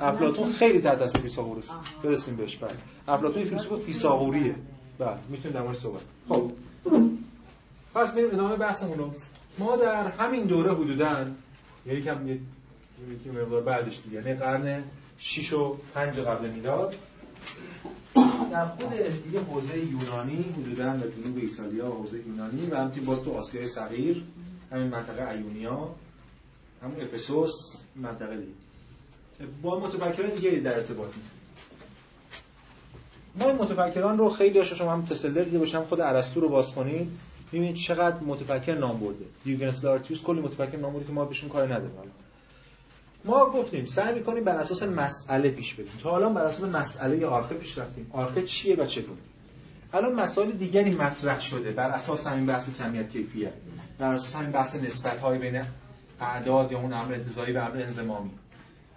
افلاطون خیلی تحت تاثیر فیثاغورس برسیم بهش بعد افلاطون فیلسوف فیثاغوریه. بله می‌تونیم در موردش صحبت خب. پس بریم ادامه بحثمون رو. ما در همین دوره حدوداً یعنی کم یکی مقدار بعدش دیگه یعنی قرن 6 و 5 قبل میلاد در خود دیگه حوزه یونانی حدودا در جنوب ایتالیا حوزه یونانی و همچنین باز تو آسیای صغیر همین منطقه ایونیا همون افسوس منطقه دیگه. با متفکران دیگه در ارتباطی ما متفکران رو خیلی هاشو شما هم تسلر دیده باشم خود ارسطو رو باز کنید ببینید چقدر متفکر نام برده. دیوگنس لارتیوس کلی متفکر نام برده که ما بهشون کار نداریم. ما گفتیم سعی می‌کنیم بر اساس مسئله پیش بریم. تا الان بر اساس مسئله آرخه پیش رفتیم. آرخه چیه و چگونه الان مسائل دیگری مطرح شده بر اساس همین بحث کمیت کیفیت بر اساس همین بحث نسبت های بین اعداد یا اون امر انتزاعی و امر انضمامی.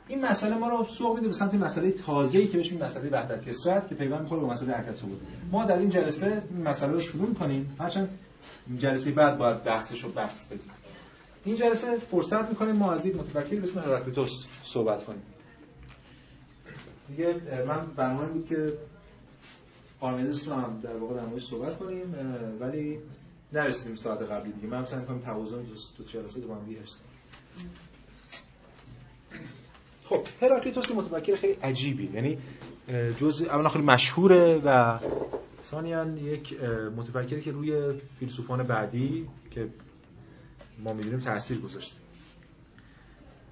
این مسئله ما رو سوق میده به سمت مسئله تازه‌ای که بهش مسئله وحدت کسرت که پیوند می‌خوره با مسئله حرکت ما در این جلسه این مسئله رو شروع کنیم هرچند جلسه بعد باید بحثش رو بحث بدیم. این جلسه فرصت می‌کنیم ما از یک متفکری به اسم هراکلیتوس صحبت کنیم. دیگه من برنامه بود که پارمدس رو هم در واقع در موردش صحبت کنیم ولی نرسیدیم ساعت قبلی دیگه. من سعی کنم توازن تو جلسه دو هم خب هراکلیتوس متفکر خیلی عجیبی. یعنی جز اولا خیلی مشهوره و ثانیا یک متفکری که روی فیلسوفان بعدی که ما می‌دونیم تاثیر گذاشته.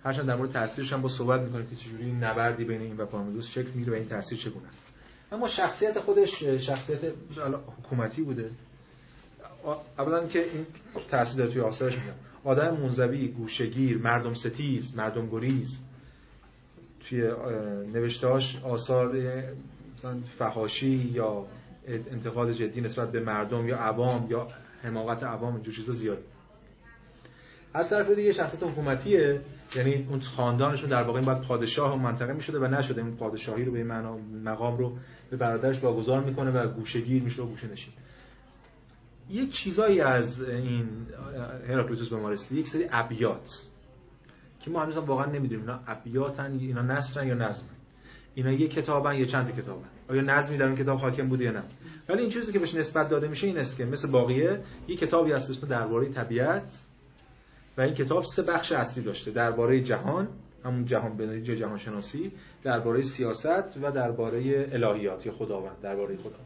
هرچند در مورد تاثیرش هم با صحبت می‌کنیم که چجوری نبردی بین این و پارمدوس شکل می‌گیره و این تاثیر چگونه است. اما شخصیت خودش شخصیت حکومتی بوده. اولا که این تاثیر داره توی آثارش میگم آدم منزوی گوشگیر مردم ستیز مردم گریز. توی نوشتهاش آثار مثلا فحاشی یا انتقاد جدی نسبت به مردم یا عوام یا حماقت عوام اینجور چیزا زیاد. از طرف دیگه شخصیت حکومتیه یعنی اون خاندانشون در واقع این باید پادشاه و منطقه می‌شده و نشده. این پادشاهی رو به این مقام رو به برادرش واگذار می‌کنه و گوشگیر میشه و گوشه نشین. یه چیزایی از این هراکلیتوس به ما رسید یک سری ابیات. که ما هنوز واقعا نمی‌دونیم اینا ابیاتن اینا نثرن یا نظم اینا یه کتابن یا چند کتابن. آیا نظمی در این کتاب حاکم بوده یا نه؟ ولی این چیزی که بهش نسبت داده میشه این است که مثل باقیه یه کتابی هست به اسم درباره طبیعت و این کتاب سه بخش اصلی داشته. درباره جهان همون جهان به جهان شناسی درباره سیاست و درباره الهیات یا خداوند درباره خدا.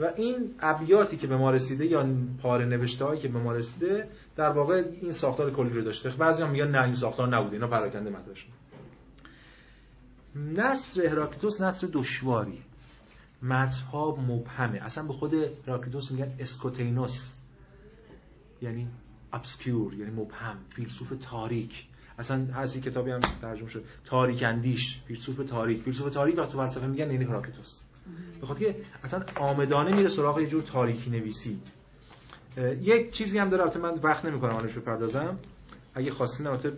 و این ابیاتی که به ما رسیده یا پاره نوشته هایی که به ما رسیده در واقع این ساختار کلی رو داشته. بعضی هم میگن نه این ساختار نبوده اینا پراکنده مطرح شده نصر هراکلیتوس نصر دشواری. متنها مبهمه. اصلا به خود هراکلیتوس میگن اسکوتینوس. یعنی obscure یعنی مبهم فیلسوف تاریک. اصلا هستی کتابی هم ترجمه شده تاریک اندیش فیلسوف تاریک. فیلسوف تاریک وقتی فلسفه میگن یعنی هراکلیتوس. بخاطر که اصلا عامدانه میره سراغ یه جور تاریکی نویسی یک چیزی هم داره البته من وقت نمی‌کنم بهش بپردازم. اگه خواستین البته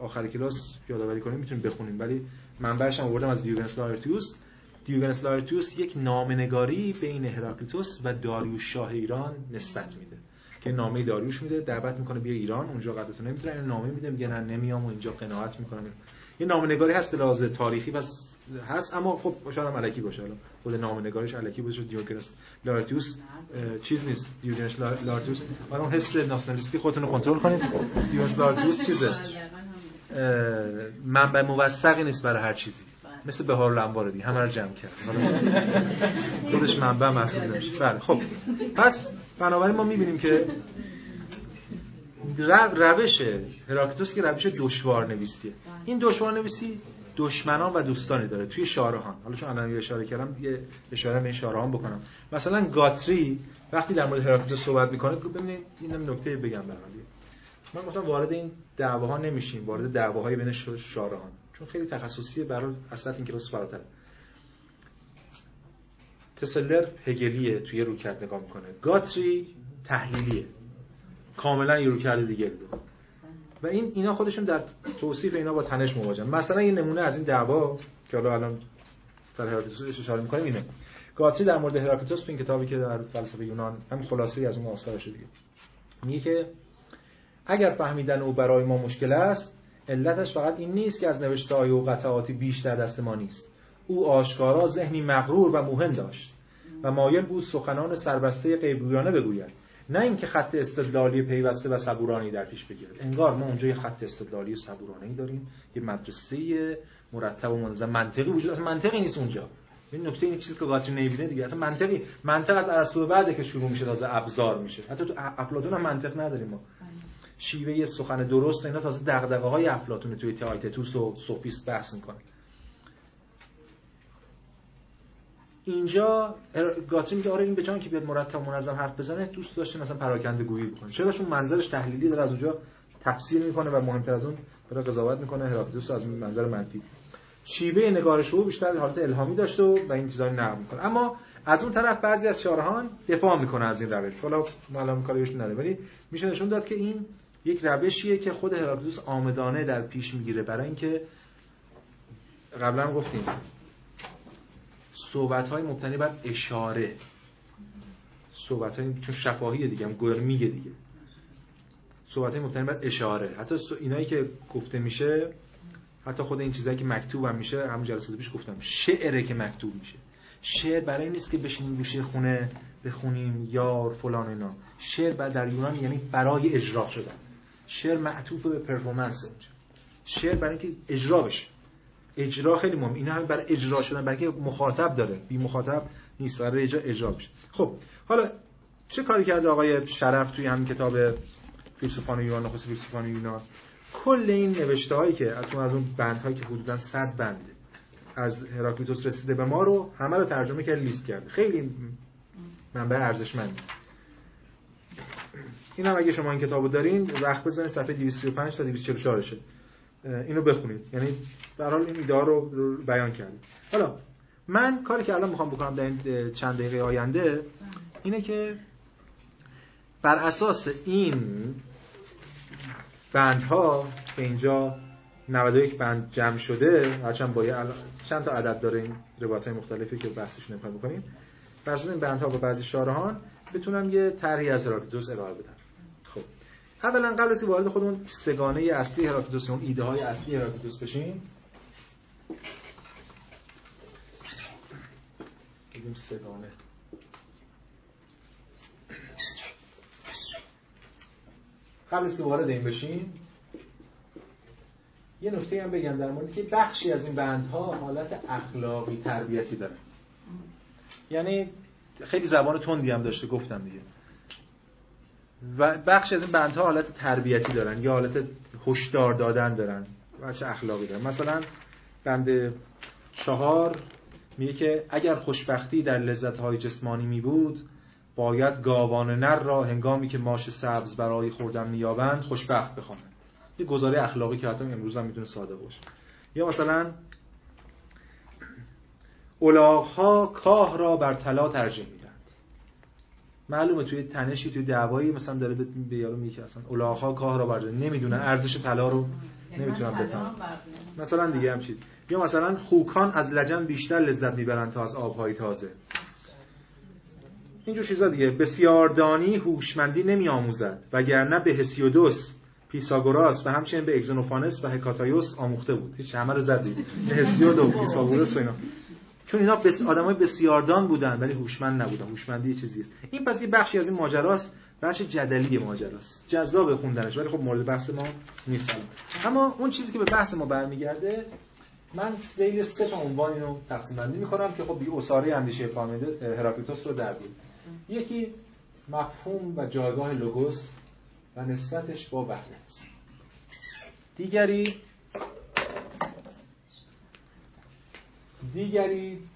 آخر کلاس یادآوری کنیم می‌تونیم بخونیم. ولی منبعش هم آوردم از دیوگنس لارتیوس. دیوگنس لارتیوس یک نامه‌نگاری بین هراکلیتوس و داریوش شاه ایران نسبت میده. که نامه داریوش میده دعوت می‌کنه بیا ایران اونجا قدرتون نمی‌تونه این نامه میده میگه نه نمیام و اینجا قناعت می‌کنم. یه نامنگاری هست به لحاظ تاریخی پس هست اما خب شاید هم الکی باشه. الان خود نامنگارش الکی باشه دیوگنس لارتیوس چیز نیست. دیوگنس لارتیوس برای اون حس ناسیونالیستی خودتون رو کنترل کنید. دیوگنس لارتیوس چیزه؟ منبع موثقی نیست برای هر چیزی. مثل بهار الانوار دیگه همه رو جمع کرد. خودش منبع محسوب نمیشه. بله خب. پس بنابراین ما می‌بینیم که روش هراکلیتوس که روش دشوار نویسیه این دشوار نویسی دشمنان و دوستانی داره توی شارهان حالا چون الان اشاره کردم یه اشاره به شارهان بکنم. مثلا گاتری وقتی در مورد هراکلیتوس صحبت می‌کنه ببینید این نکته بگم برام من گفتم وارد این دعواها نمیشیم وارد دعواهای بین شارهان چون خیلی تخصصیه برای اصلا این کلاس فراتر. تسلر هگلیه توی رو کرد نگاه می‌کنه. گاتری تحلیلیه. کاملا یه رو کرده دیگه. و این اینا خودشون در توصیف اینا با تنش مواجهن. مثلا یه نمونه از این دعوا که حالا الان سر هراکلیتوس اشاره می‌کنیم اینه. گاتری در مورد هراکلیتوس تو این کتابی که در فلسفه یونان هم خلاصه از اون آثارش دیگه. میگه که اگر فهمیدن او برای ما مشکل است علتش فقط این نیست که از نوشته های و قطعاتی بیش در دست ما نیست. او آشکارا ذهنی مغرور و موهن داشت و مایل بود سخنان سربسته غیبگویانه بگوید. نه اینکه خط استدلالی پیوسته و صبورانه در پیش بگیرد انگار ما اونجا یه خط استدلالی صبورانه داریم یه مدرسه مرتب و منظم. منطقی وجود اصلا منطقی نیست اونجا. این نکته این چیزی که قاطی نمی‌بینه دیگه. اصلا منطقی. منطق از ارسطو بعده که شروع میشه تازه ابزار میشه. حتی تو افلاطون هم منطق نداریم ما. شیوه سخن درست اینا تازه دغدغه های افلاطون توی تایتتوس و سوفیست بحث می‌کنه. اینجا گاتری میگه آره این به که بیاد مرتب منظم حرف بزنه دوست داشته مثلا پراکنده گویی بکنه. چرا چون منظرش تحلیلی داره از اونجا تفسیر می‌کنه و مهمتر از اون داره قضاوت می‌کنه هراکلیتوس از منظر منفی. شیوه نگارش او بیشتر حالت الهامی داشته و این چیزا نقل می‌کنه. اما از اون طرف بعضی از شارهان دفاع می‌کنه از این روش. حالا الان کاریش نداره ولی میشه نشون داد که این یک روشیه که خود هراکلیتوس آمدانه در پیش می‌گیره برای اینکه قبلا گفتیم صحبت های مبتنی بر اشاره. صحبت های چون شفاهی دیگه هم گرمیگه دیگه. صحبت های مبتنی بر اشاره. حتی اینایی که گفته میشه حتی خود این چیزایی که مکتوب هم میشه همون جلسات پیش گفتم. شعره که مکتوب میشه. شعر برای نیست که بشینیم گوشه خونه بخونیم یار فلان اینا. شعر بعد در یونان یعنی برای اجرا شدن. شعر معطوف به پرفورمنس شعر برای اینکه اجرا بشه. اجرا خیلی مهم اینا هم برای اجرا شدن برای مخاطب داره. بی مخاطب نیست. برای اجرا اجرا بشه خب حالا چه کاری کرده آقای شرف توی همین کتاب فیلسوفان یونان نخست فیلسوفان یونان؟ کل این نوشته هایی که از اون بند هایی که حدودا 100 بند از هراکلیتوس رسیده به ما رو همه رو ترجمه کرد لیست کرده خیلی منبع ارزشمند. این هم اگه شما این کتابو دارین وقت بزنید. صفحه 235 تا 244 شه اینو بخونید. یعنی به حال این ایده رو بیان کردیم حالا من کاری که الان می‌خوام بکنم در این چند دقیقه آینده اینه که بر اساس این بندها که اینجا 91 بند جمع شده هرچند با چند تا عدد داره این روایت های مختلفی که بحثش نمی‌خوایم بکنیم. بر اساس این بندها با بعضی شارهان بتونم یه طرحی از هراکلیتوس ارائه بدم. خب. اولا قبل از وارد خودمون سگانه اصلی هراکلیتوس اون ایده های اصلی هراکلیتوس بشیم. بگیم سگانه. قبل از وارد این بشیم یه نکته هم بگم در مورد که بخشی از این بندها حالت اخلاقی تربیتی داره. یعنی خیلی زبان تندی هم داشته گفتم دیگه. و بخشی از این بندها حالت تربیتی دارن یا حالت هشدار دادن دارن. و چه اخلاقی دارن. مثلا بند چهار میگه که اگر خوشبختی در لذتهای جسمانی می بود باید گاوان نر را هنگامی که ماش سبز برای خوردن مییابند خوشبخت بخوانند. یه گزاره اخلاقی که حتی امروز هم می‌تونه ساده باشه. یا مثلا الاغها کاه را بر طلا میدند معلومه توی تنشی توی دعوایی مثلا داره به یارو میگه اصلا الاغها کاه را بر نمی‌دونن ارزش طلا رو نمی‌تونن بفهمن. مثلا دیگه هم چیز یا مثلا خوکان از لجن بیشتر لذت می‌برند تا از آبهای تازه. اینجور چیزا دیگه. بسیاردانی هوشمندی نمی آموزد وگرنه به هسیودوس پیساگوراس و همچنین به اگزنوفانس و هکاتایوس آموخته بود. هیچ همه رو زدی. هسیود و پیساگوراس و اینا. چون اینا بس آدمای بسیاردان بودن ولی هوشمند نبودن. هوشمندی چیزی است. این پس یه بخشی از این ماجراست. بخش جدلی ماجراست. جذاب خوندنش ولی خب مورد بحث ما نیست اما اون چیزی که به بحث ما برمیگرده من ذیل سه تا عنوان اینو تقسیم بندی می‌کنم که خب بی اساری اندیشه هراکلیتوس رو در بود یکی مفهوم و جایگاه لوگوس و نسبتش با وحدت. دیگری دیگری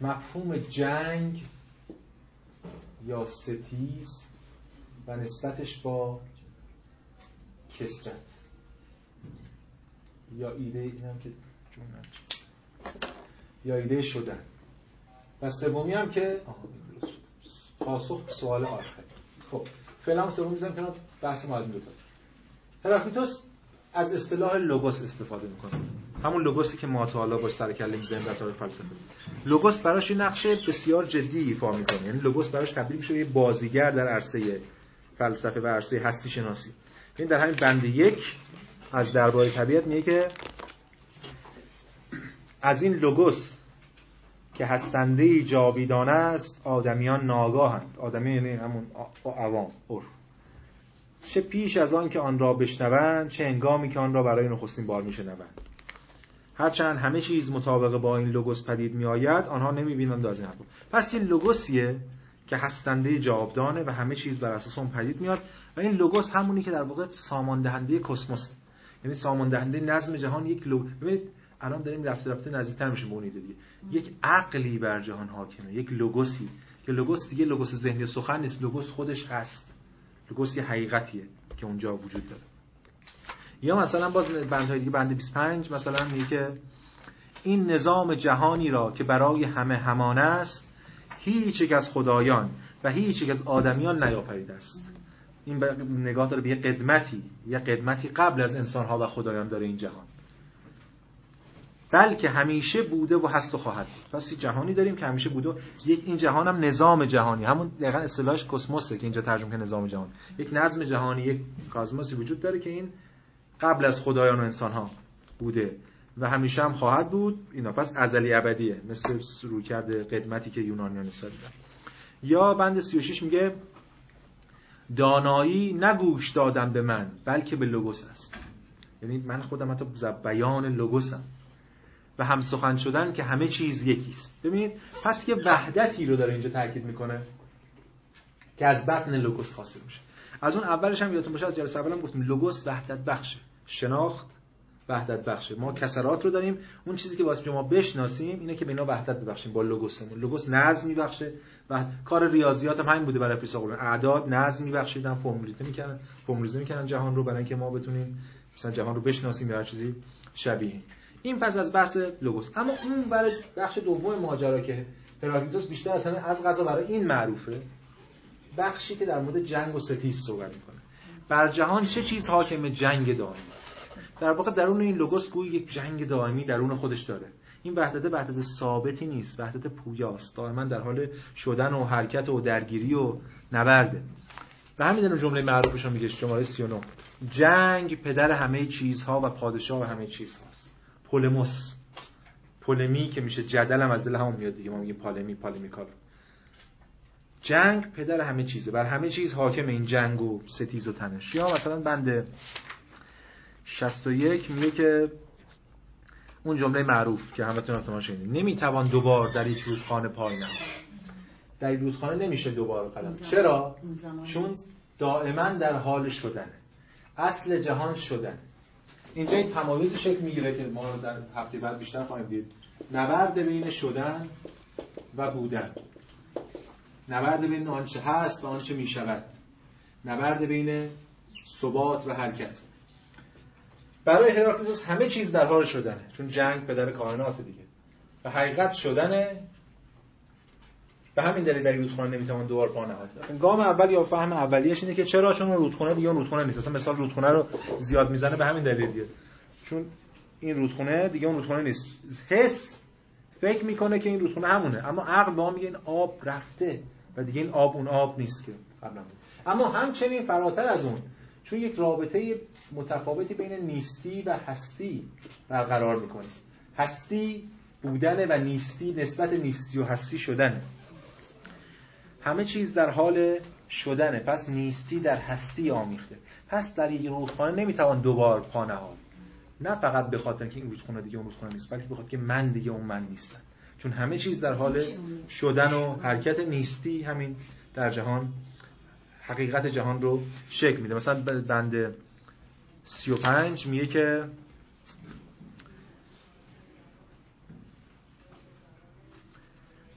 مفهوم جنگ یا ستیز و نسبتش با کسرت یا ایده اینم که یا ایده شدن. و سومی هم که پاسخ سوال آخر. خب فعلا سوم می‌ذارم کنار بحث ما از این دوتاست هراکلیتوس از اصطلاح لوگوس استفاده می‌کنه. همون لوگوسی که ما تا حالا باش سر کله می‌زنیم در تاریخ فلسفه لوگوس براش یه نقش بسیار جدی ایفا می‌کنه. یعنی لوگوس براش تبدیل میشه یه بازیگر در عرصه فلسفه و عرصه هستی شناسی. این در همین بند یک از درباره طبیعت میگه که از این لوگوس که هستنده جاویدانه است آدمیان ناگاهند. آدمی یعنی همون عوام چه پیش از آن که آن را بشنوند چه انگامی که آن را برای نخستین بار میشنوند. هرچند همه چیز مطابق با این لوگوس پدید می آید آنها نمی بینند از این حرف. پس این لوگوسیه که هستنده جاودانه و همه چیز بر اساس اون پدید میاد و این لوگوس همونی که در واقع سامان دهنده کسموس یعنی سامان دهنده نظم جهان یک لوگ ببینید الان داریم رفته رفته نزدیکتر میشه به اون دیگه. یک عقلی بر جهان حاکمه یک لوگوسی که لوگوس دیگه لوگوس ذهنی سخن نیست لوگوس خودش هست. لوگوس یه حقیقتیه که اونجا وجود داره. یا مثلا باز بندهای دیگه بند 25 مثلا میگه که این نظام جهانی را که برای همه همان است هیچ یک از خدایان و هیچ یک از آدمیان نیافریده است. این نگاه داره به یه قدمتی یه قدمتی قبل از انسانها و خدایان داره این جهان. بلکه همیشه بوده و هست و خواهد پس جهانی داریم که همیشه بوده یک این جهان هم نظام جهانی. همون دقیقا اصطلاحش کسموسه که اینجا ترجمه که نظام جهان یک نظم جهانی یک کازموسی وجود داره که این قبل از خدایان و انسان ها بوده و همیشه هم خواهد بود. اینا پس ازلی ابدیه مثل روی کرده قدمتی که یونانیان نسبت یا بند 36 میگه دانایی نگوش دادن به من بلکه به لوگوس است. یعنی من خودم حتی بیان لوگوسم و هم سخن شدن که همه چیز یکیست. ببینید پس یه وحدتی رو داره اینجا تاکید می‌کنه که از بطن لوگوس حاصل میشه. از اون اولش هم یادتون باشه از جلسه اولم گفتیم لوگوس وحدت بخشه. شناخت وحدت بخشه ما کسرات رو داریم. اون چیزی که واسه ما بشناسیم اینه که به اینا وحدت ببخشیم با لوگوسمون. لوگوس نظم میبخشه. و کار ریاضیات هم همین بوده برای فیزیک اعداد نظم میبخشیدن فرمولیزه می‌کنن فرمولیزه می‌کنن جهان رو برای اینکه ما بتونیم مثلا جهان رو بشناسیم یا هر چیزی شبیه. این پس از بحث لوگوس. اما اون برای بخش دوم ماجرا که هراکلیتوس بیشتر همه از غذا برای این معروفه بخشی که در مورد جنگ و ستیز صحبت می‌کنه. بر جهان چه چیز حاکم جنگ دائمی؟ در واقع درون این لوگوس گوی یک جنگ دائمی درون خودش داره. این وحدت وحدت ثابتی نیست. وحدت پویاست. دائما در حال شدن و حرکت و درگیری و نبرده و همین در جمله معروفش میگه شماره 39 جنگ پدر همه چیزها و پادشاه همه چیزهاست. پولموس. پولمی که میشه جدل هم از دل همون میاد دیگه. ما میگیم پالمی پالمیکال. جنگ پدر همه چیزه. بر همه چیز حاکم این جنگ و ستیز و تنش. یا مثلا بند 61 میگه که اون جمله معروف که همتون احتمال شنیدید نمی‌توان دوبار در یک رودخانه پای در یک رودخانه نمیشه دوبار قدم. چرا؟ چون دائما در حال شدنه. اصل جهان شدن. اینجا این تمایز شکل می‌گیره که ما در هفته بعد بیشتر خواهیم دید. نبرد بین شدن و بودن. نبرد بین آنچه هست و آنچه می‌شود. نبرد بین ثبات و حرکت. برای هراکلیتوس همه چیز در حال شدنه چون جنگ پدر کائنات دیگه. و حقیقت شدنه. به همین دلیل در رودخانه نمی‌توان دوبار پا نهاد. گام اول یا فهم اولیش اینه که چرا؟ چون رودخانه دیگه اون رودخانه نیست. اصلا مثال رودخانه رو زیاد می‌زنه به همین دلیل دیگه. چون این رودخانه دیگه اون رودخانه نیست. حس فکر می‌کنه که این رودخانه همونه. اما عقل به میگه این آب رفته. و دیگه این آب اون آب نیست که قبلا اما همچنین فراتر از اون چون یک رابطه متفاوتی بین نیستی و هستی برقرار می‌کنه. هستی بودن و نیستی نسبت نیستی و هستی شدن. همه چیز در حال شدنه. پس نیستی در هستی آمیخته. پس در یک رودخانه نمی‌توان دوبار پا نهاد. نه فقط به خاطر که این رودخانه دیگه اون رودخانه نیست بلکه به خاطر که من دیگه اون من نیستم. چون همه چیز در حال شدن و حرکت نیستی همین در جهان حقیقت جهان رو شکل میده. مثلا بند 35 میگه که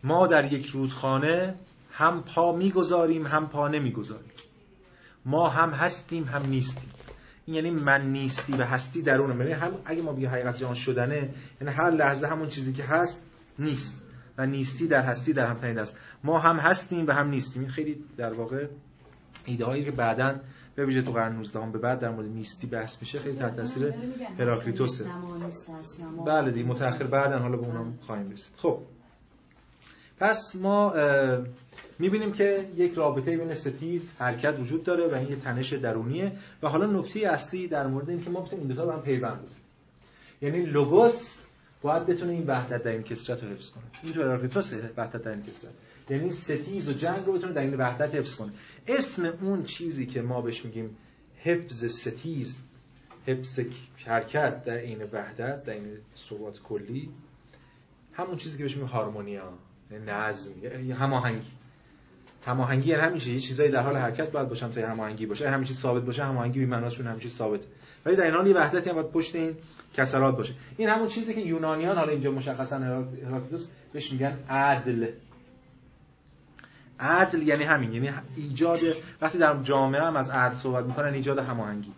ما در یک رودخانه هم پا می‌گذاریم هم پا نمی‌گذاریم. ما هم هستیم هم نیستیم. این یعنی من نیستی و هستی درونه یعنی هم اگه ما بگیم حقیقت جهان شدنه یعنی هر لحظه همون چیزی که هست نیست. و نیستی در هستی در هم تنید است. ما هم هستیم و هم نیستیم. این خیلی در واقع ایده هایی که بعدا به ویژه تو قرن 19 هم به بعد در مورد نیستی بحث میشه خیلی تحت تاثیر هراکلیتوسه. بله دیگه متأخر بعدا حالا به اونم خواهیم رسید. خب. پس ما می‌بینیم که یک رابطه بین ستیز حرکت وجود داره و این یه تنش درونیه و حالا نکته اصلی در مورد این که ما بتونیم این دو تا به هم پیوند بزنیم. یعنی لوگوس باید بتونه این وحدت در این کثرت رو حفظ کنه این تو هراکلیتوس وحدت در این کثرت. یعنی ستیز و جنگ رو بتونه در این وحدت حفظ کنه اسم اون چیزی که ما بهش میگیم حفظ ستیز حفظ حرکت در این وحدت در این ثبات کلی همون چیزی که بهش میگیم هارمونیا یعنی نظم هماهنگی. هماهنگی یعنی همیشه یه چیزایی در حال حرکت باید باشن تا هماهنگی باشه. همیشه ثابت باشه هماهنگی بی معناشون همیشه ثابت ولی در این حال یه وحدتی هم باید پشت این کسرات باشه. این همون چیزی که یونانیان حالا اینجا مشخصا هراکلیتوس بهش میگن عدل. عدل یعنی همین یعنی ایجاد وقتی در جامعه هم از عدل صحبت می‌کنن ایجاد هماهنگی.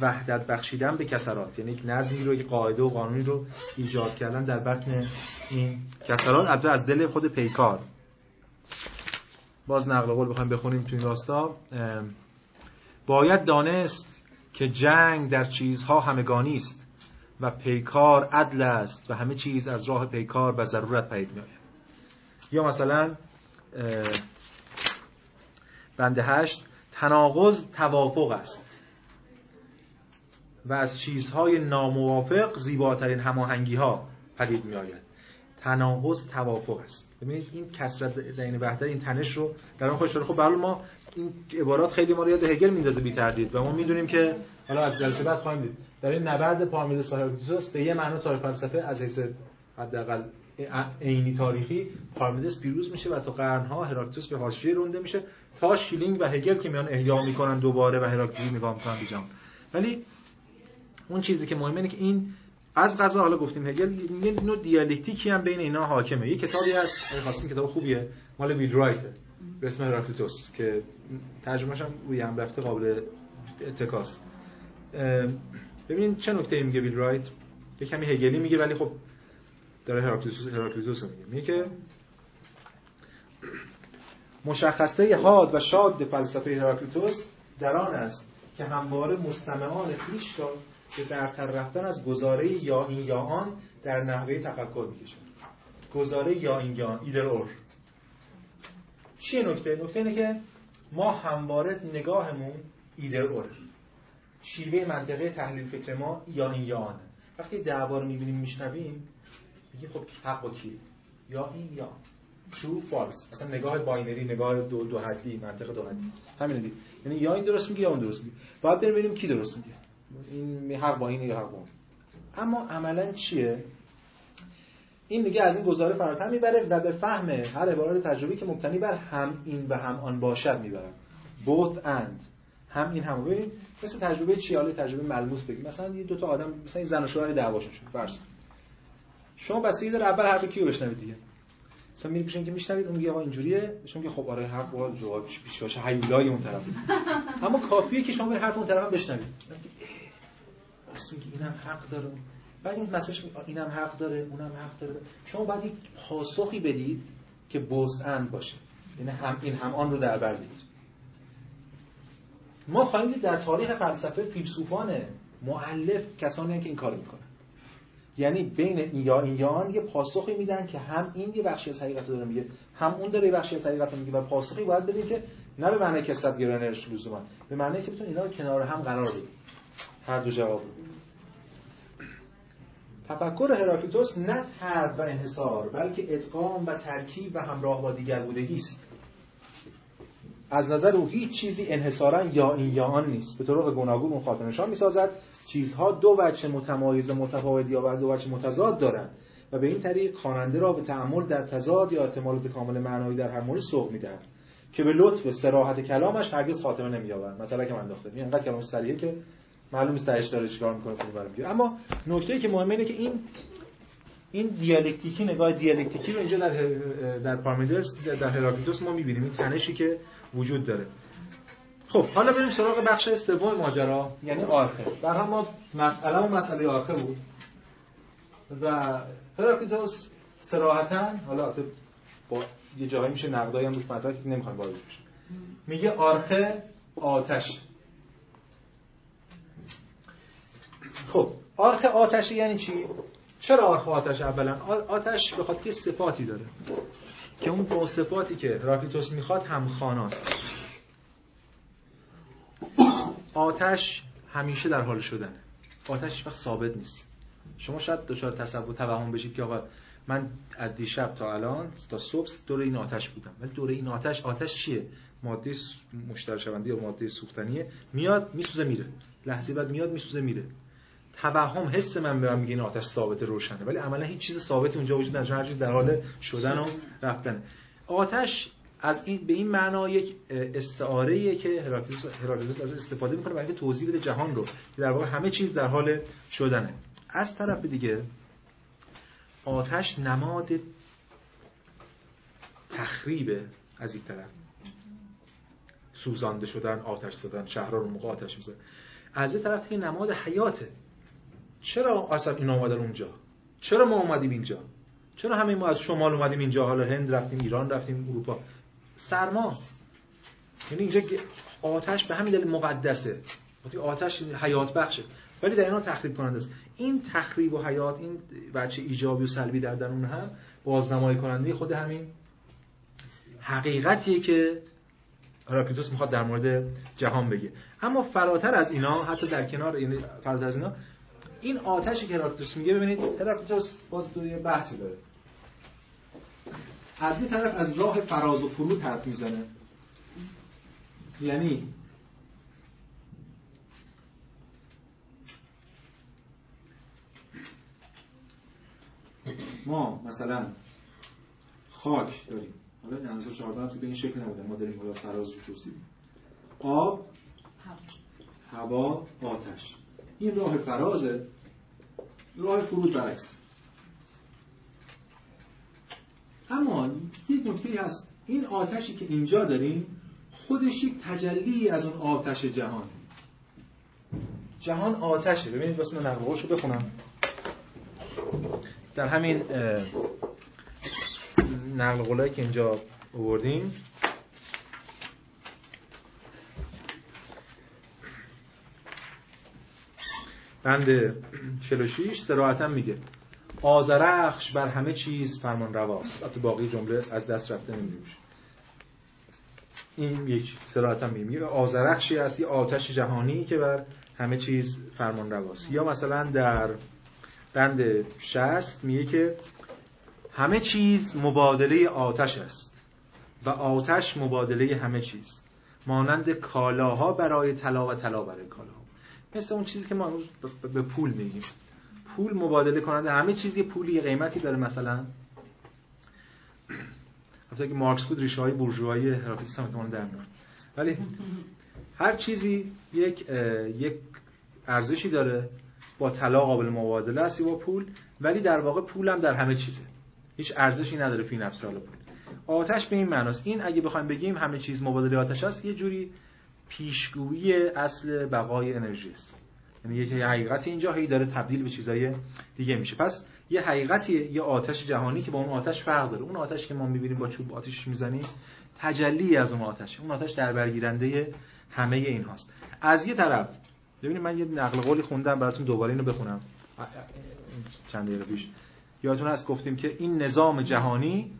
وحدت بخشیدن به کسرات. یعنی یک نظمی رو یک قاعده و قانونی رو ایجاد کردن در بطن این کسرات. البته از دل خود پیکار. باز نقل قول بخوایم بخونیم تو این راستا. باید دانست که جنگ در چیزها همگانی است و پیکار عدل است و همه چیز از راه پیکار و ضرورت پدید میآید. یا مثلا بند هشت تناقض توافق است و از چیزهای ناموافق زیباترین هماهنگی ها پدید می آید تناقض توافق است. ببینید این کثرت در این وحدت این تنش رو در اون خوش خب برای ما این عبارات خیلی ما رو یاد هگل میندازه بی تردید و ما می‌دونیم که حالا از جلسه بعد خواهیم دید. در این نبرد پارمنیدس و هراکلیتوس به یه معنا تاریخ فلسفه از حیث حداقل عینی تاریخی پارمنیدس پیروز میشه و تا قرنها هراکلیتوس به حاشیه رونده میشه تا شلینگ و هگل که میان احیا می‌کنن دوباره و هراکلیتوس نگاه می‌کنن به ولی اون چیزی که مهمه اینه که این از قضا حالا گفتیم هگل یه نوع دیالکتیکی هم بین اینا حاکمه. یه کتابی هست خواستین کتاب خوبیه مال ویل رایت به اسم هراکلیتوس که ترجمه‌ش هم روی هم رفته قابل اتکاست ببینید چه نکته میگه ویل رایت؟ یه کمی هگلی میگه ولی خب داره هراکلیتوس هراکلیتوس میگه. میگه که مشخصه حاد و شاد فلسفه هراکلیتوس در آن است که همواره مستمعان خویش را که در طفره رفتن از گزاره یا این یا آن در نحوه تفکر می‌کشن گزاره یا این یا آن either or. چیه نکته؟ نکته اینه که ما همواره نگاهمون either or شیوه منطقه تحلیل فکر ما یا این یا آن وقتی دعوا رو می‌بینیم میشنویم میگیم خب حق با کیه یا این یا true false. اصلا نگاه binary نگاه دو دو حدی منطق دو حدی. همین دیگه. یعنی یا این درست میگه یا اون درست میگه. باید بریم ببینیم کی درست میگه. این حق با این یا حق اون. اما عملا چیه؟ این دیگه از این گزاره فراتر می‌بره و به فهم هر عبارت تجربی که مبتنی بر هم این و هم آن باشد می‌بره both and. هم این هم. ببینید مثل تجربه چی حالا تجربه ملموس بگیم. مثلا یه دو تا آدم مثلا این زن و شوهر دعواشون شد فرض شما بستگی داره اول حرف کیو بشنوید دیگه؟ مثلا میری پیش که میشنوید اون میگه آقا اینجوریه. شما که خب آره حق با جواب پیش باشه هیولای اون طرف. اما کافیه که شما به حرف اون طرف بشنوید. راست میگه اینم حق داره. بعد این مسئله اینم حق داره اونم حق داره. شما باید یک پاسخی بدید که بوزند باشه. یعنی هم این هم آن رو در بر ما خواهیم در تاریخ فلسفه فیلسوفان معلف کسانی که این کارو می‌کنن. یعنی بین این یا این یا یه پاسخی میدن که هم این یه بخشی از حقیقت رو میگه هم اون داره یه بخشی از حقیقت رو میگه و پاسخی باید بدیم که نه به معنی کسرت گرانش لزوما به معنی که بتون اینا رو کنار هم قرار بدیم. هر دو جواب تفکر هراکلیتوس نه ترد و انحصار بلکه ادغام و ترکیب و همراه با دیگر بودگی است. از نظر او هیچ چیزی انحصارا یا این یا آن نیست. به طرق گوناگون اون خاطر نشان می‌سازد چیزها دو وجه متمایز متفاوت یا دو وجه متضاد دارند و به این طریق خواننده را به تعمل در تضاد یا احتمالات کامل معنایی در هر مورد سوق می‌دهد که به لطف سراحت کلامش هرگز خاتمه نمییابد. مثلا که من انداخته این انقدر کلام سریعه که معلوم درش داره چیکار می‌کنه برمیگیره. اما نکته که مهمه اینه که این این دیالکتیکی نگاه دیالکتیکی رو اینجا در در پارمیدس در هراکلیتوس ما می‌بینیم. این تنشی که وجود داره. خب حالا بریم سراغ بخش سوم ماجرا یعنی آرخه. در ما مسئله و مسئله آرخه بود. و هراکلیتوس صراحتا حالا با یه جایی میشه نقدایی هم روش مطرح که نمی‌خوام وارد میگه آرخه آتش. خب آرخ آتش یعنی چی؟ چرا آرخ آتش اولا؟ آتش به خاطر که صفاتی داره. که اون با صفاتی که راکلیتوس می‌خواد هم خاناست. آتش همیشه در حال شدن آتش وقت ثابت نیست. شما شاید دچار تصور توهم بشید که آقا من از دیشب تا الان تا صبح دور این آتش بودم. ولی دور این آتش آتش چیه؟ ماده مشتر شونده یا ماده سوختنیه؟ میاد میسوزه میره. لحظه بعد میاد میسوزه میره. توهم حس من به من میگه این آتش ثابت روشنه. ولی عملا هیچ چیز ثابت اونجا وجود نداره هر چیز در حال شدن و رفتن. آتش از این به این معنا یک استعاره که هراکلیتوس از استفاده می‌کنه برای اینکه توضیح بده جهان رو. که در واقع همه چیز در حال شدنه. از طرف دیگه آتش نماد تخریب از این طرف. سوزانده شدن آتش زدن شهرها رو موقع آتش میزن از این طرف دیگه نماد حیاته. چرا اصلا این اومدن اونجا؟ چرا ما اومدیم اینجا؟ چرا همه ما از شمال اومدیم اینجا؟ حالا هند رفتیم ایران رفتیم اروپا. سرما. یعنی اینجا آتش به همین دلیل مقدسه. آتش حیات بخشه. ولی در اینا تخریب کننده است. این تخریب و حیات این بچه ایجابی و سلبی در درون هم بازنمایی کننده خود همین حقیقتیه که هراکلیتوس می‌خواد در مورد جهان بگه. اما فراتر از اینا حتی در کنار یعنی فراتر از اینا این آتشی که هراکلیتوس میگه ببینید هراکلیتوس باز دو یه بحثی داره. از یه طرف از راه فراز و فرود حرف می‌زنه. یعنی ما مثلا خاک داریم. حالا در 1914 به این شکل نبوده. ما داریم حالا فراز رو توصیف آب هوا آتش. این راه فرازه راه فرود برعکس. اما یک نکته هست. این آتشی که اینجا داریم خودش یک تجلی از اون آتش جهان. جهان آتشه. ببینید واسه نقل رو بخونم. در همین نقل قولایی که اینجا آوردیم بند 46 سراحتا میگه آزرخش بر همه چیز فرمان رواست. حتی باقی جمله از دست رفته نمیشه این یک سراحتا میگه. آزرخشی هست یه آتش جهانی که بر همه چیز فرمان رواست. یا مثلا در بند 60 میگه که همه چیز مبادله آتش است و آتش مبادله همه چیز. مانند کالاها برای طلا و طلا برای کالاها. مثل اون چیزی که ما به پول میگیم. پول مبادله کننده همه چیزی پولی قیمتی داره مثلا. حتی که مارکس بود ریشه های بورژوایی هراکلیتوس هم در ولی هر چیزی یک یک ارزشی داره با طلا قابل مبادله است با پول ولی در واقع پول هم در همه چیزه. هیچ ارزشی نداره فی نفس پول. آتش به این معناست. این اگه بخوایم بگیم همه چیز مبادله آتش است یه جوری پیشگویی اصل بقای انرژی است. یعنی یه حقیقتی اینجا هی داره تبدیل به چیزای دیگه میشه. پس یه حقیقتی یه آتش جهانی که با اون آتش فرق داره. اون آتش که ما می‌بینیم با چوب آتش می‌زنیم تجلی از اون آتش. اون آتش در برگیرنده همه این هاست از یه طرف ببینید من یه نقل قولی خوندم براتون دوباره اینو بخونم. چند دقیقه پیش. یادتون هست گفتیم که این نظام جهانی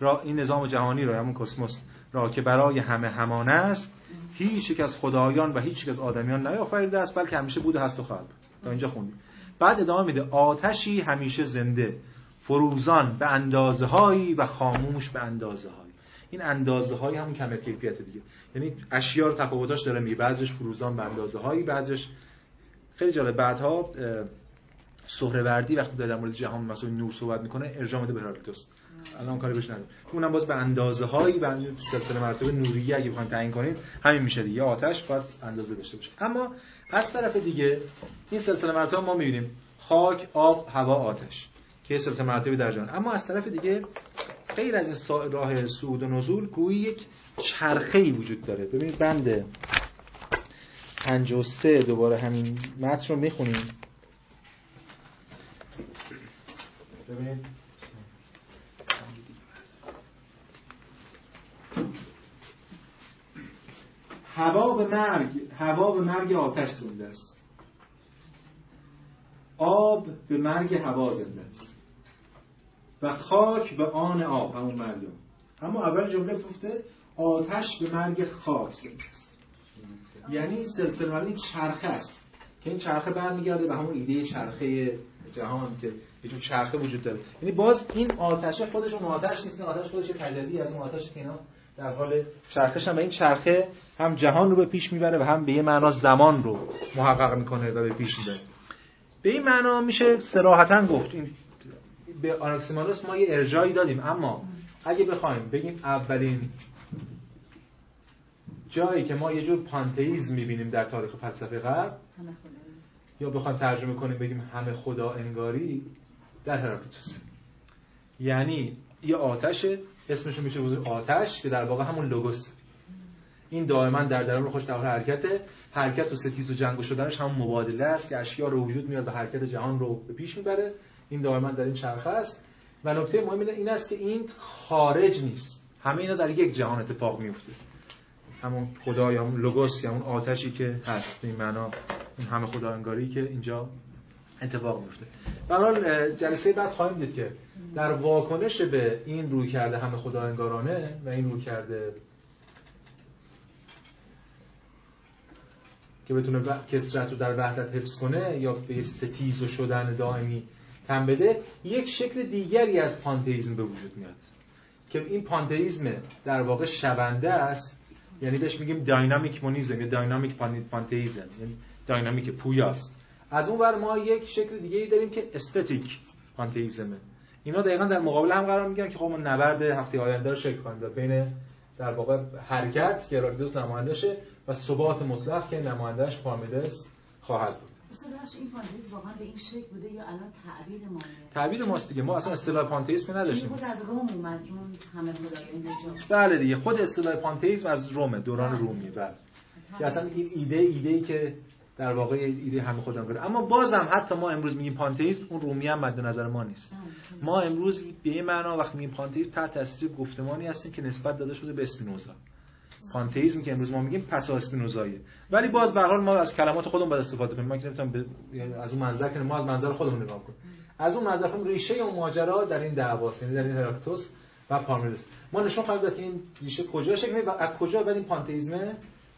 را این نظام جهانی را همون کسموس را که برای همه همان است هیچ یک از خدایان و هیچ یک از آدمیان نیافریده است بلکه همیشه بوده هست و خواهد تا اینجا خوندیم. بعد ادامه میده آتشی همیشه زنده فروزان به اندازه هایی و خاموش به اندازه هایی این اندازه هایی همون کمیت کیفیت دیگه. یعنی اشیاء رو تفاوتاش داره می بعضیش فروزان به اندازه هایی بعضیش خیلی جالب. بعدها سهروردی وقتی داره در مورد جهان مثلا نور صحبت می‌کنه ارجاع میده به هراکلیتوس. الان کاری بهش نداره اونم باز به اندازه هایی به سلسله مراتب نوریه اگه بخواید تعیین کنید همین میشه دیگه. آتش باید اندازه داشته باشه. اما از طرف دیگه این سلسله مراتب ما می‌بینیم. خاک آب هوا آتش که سلسله مراتبی در جهان. اما از طرف دیگه غیر از این راه صعود و نزول گویی یک چرخه ای وجود داره. ببینید بند 53 دوباره همین متن رو می‌خونیم. ببینید. هوا به مرگ هوا به مرگ آتش زنده است. آب به مرگ هوا زنده است. و خاک به آن آب همون مرگ اما اول جمله گفته آتش به مرگ خاک زنده است. یعنی سلسله این چرخه است. که این چرخه برمیگرده به همون ایده چرخه جهان که یه چرخه وجود داره. یعنی باز این آتش خودش اون آتش نیست. این آتش خودش تجلی از اون آتش که اینا در حال چرخش هم این چرخه هم جهان رو به پیش می‌بره و هم به یه معنا زمان رو محقق می‌کنه و به پیش می‌بره. به این معنا میشه سراحتا گفت. این به آناکسیمانوس ما یه ارجایی دادیم اما اگه بخوایم بگیم اولین جایی که ما یه جور پانتئیسم می‌بینیم در تاریخ فلسفه غرب یا بخوایم ترجمه کنیم بگیم همه خدا انگاری در هراکلیتوس یعنی یه آتش اسمش میشه بزرگ آتش که در واقع همون لوگوس. این دائما در درون خوش در حرکته. حرکت و ستیز و جنگ و شدنش هم مبادله است که اشیا رو وجود میاد و حرکت جهان رو به پیش می‌بره. این دائما در این چرخه است. و نکته مهم این است که این خارج نیست. همه اینا در یک جهان اتفاق میفته. همون خدا یا همون لوگوس یا همون آتشی که هست این معنا اون همه خدا انگاری که اینجا اتفاق میفته برحال جلسه بعد خواهیم دید که در واکنش به این روی کرده همه خدا انگارانه و این روی کرده که بتونه کسرت رو در وحدت حفظ کنه یا به ستیز و شدن دائمی تن بده یک شکل دیگری از پانتئیسم به وجود میاد. که این پانتئیسم در واقع شونده است. یعنی بهش میگیم داینامیک مونیزم یا داینامیک پانتئیسم یعنی داینامیک پویاست. از اون ور ما یک شکل دیگه ای داریم که استتیک پانتئیسمه اینا دقیقا در مقابل هم قرار می‌گیرن که خب ما نبرد هفته آینده رو شکل کنیم بین در واقع حرکت که نماینده نمایندشه و ثبات مطلق که نمایندهش پارمیدس خواهد بود. این پانتئیسم واقعا به این شکل بوده یا الان تعبیر ما تعبیر ماست دیگه. ما اصلا اصطلاح پانتئیسم نداشتیم. خود از روم اومد همه بله دیگه. خود اصطلاح پانتئیسم از رومه دوران رومیه بله. که اصلا این ایده ایده ای که در واقع ایده همه خودم کنه اما بازم حتی ما امروز میگیم پانتئیسم اون رومی هم مد نظر ما نیست. ما امروز به این معنا وقتی میگیم پانتئیسم تحت تاثیر گفتمانی هستیم که نسبت داده شده به اسپینوزا. پانتئیسم که امروز ما میگیم پس اسپینوزایه ولی باز به حال ما از کلمات خودمون باید استفاده کنیم. ما که نمی‌تونم یعنی از اون منظر کنیم ما از منظر خودمون نگاه کنیم. از اون منظر خودمون ریشه اون ماجرا در این دعواست یعنی در این هراکتوس و پارمیدس ما نشون خواهیم داد که این ریشه کجا شکل و از کجا بعد این پانتئیسم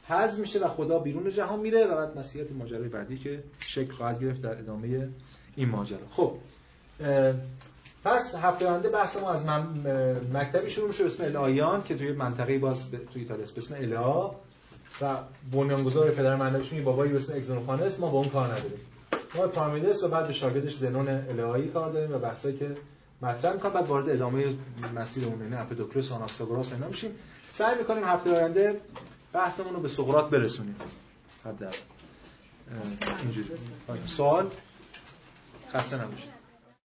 حذف میشه و خدا بیرون جهان میره و بعد مسیحیت ماجرای بعدی که شکل خواهد گرفت در ادامه این ماجرا. خب پس هفته آینده بحث ما از من مکتبی شروع میشه اسم الهیان که توی منطقه باز توی ایتالیا اسم الها و بنیانگذار پدر معنویشون یه بابایی به اسم اگزونوفانس ما با اون کار نداریم. ما پارمیدس و بعد به شاگردش زنون الهایی کار داریم و بحثایی که مطرح می‌کنم بعد وارد ادامه مسیر اون یعنی اپیدوکلس و آناکساگوراس اینا میشیم. سعی می‌کنیم هفته آینده بحثمون رو به سقراط برسونیم. حد اینجوری. سوال؟ خسته نباشید.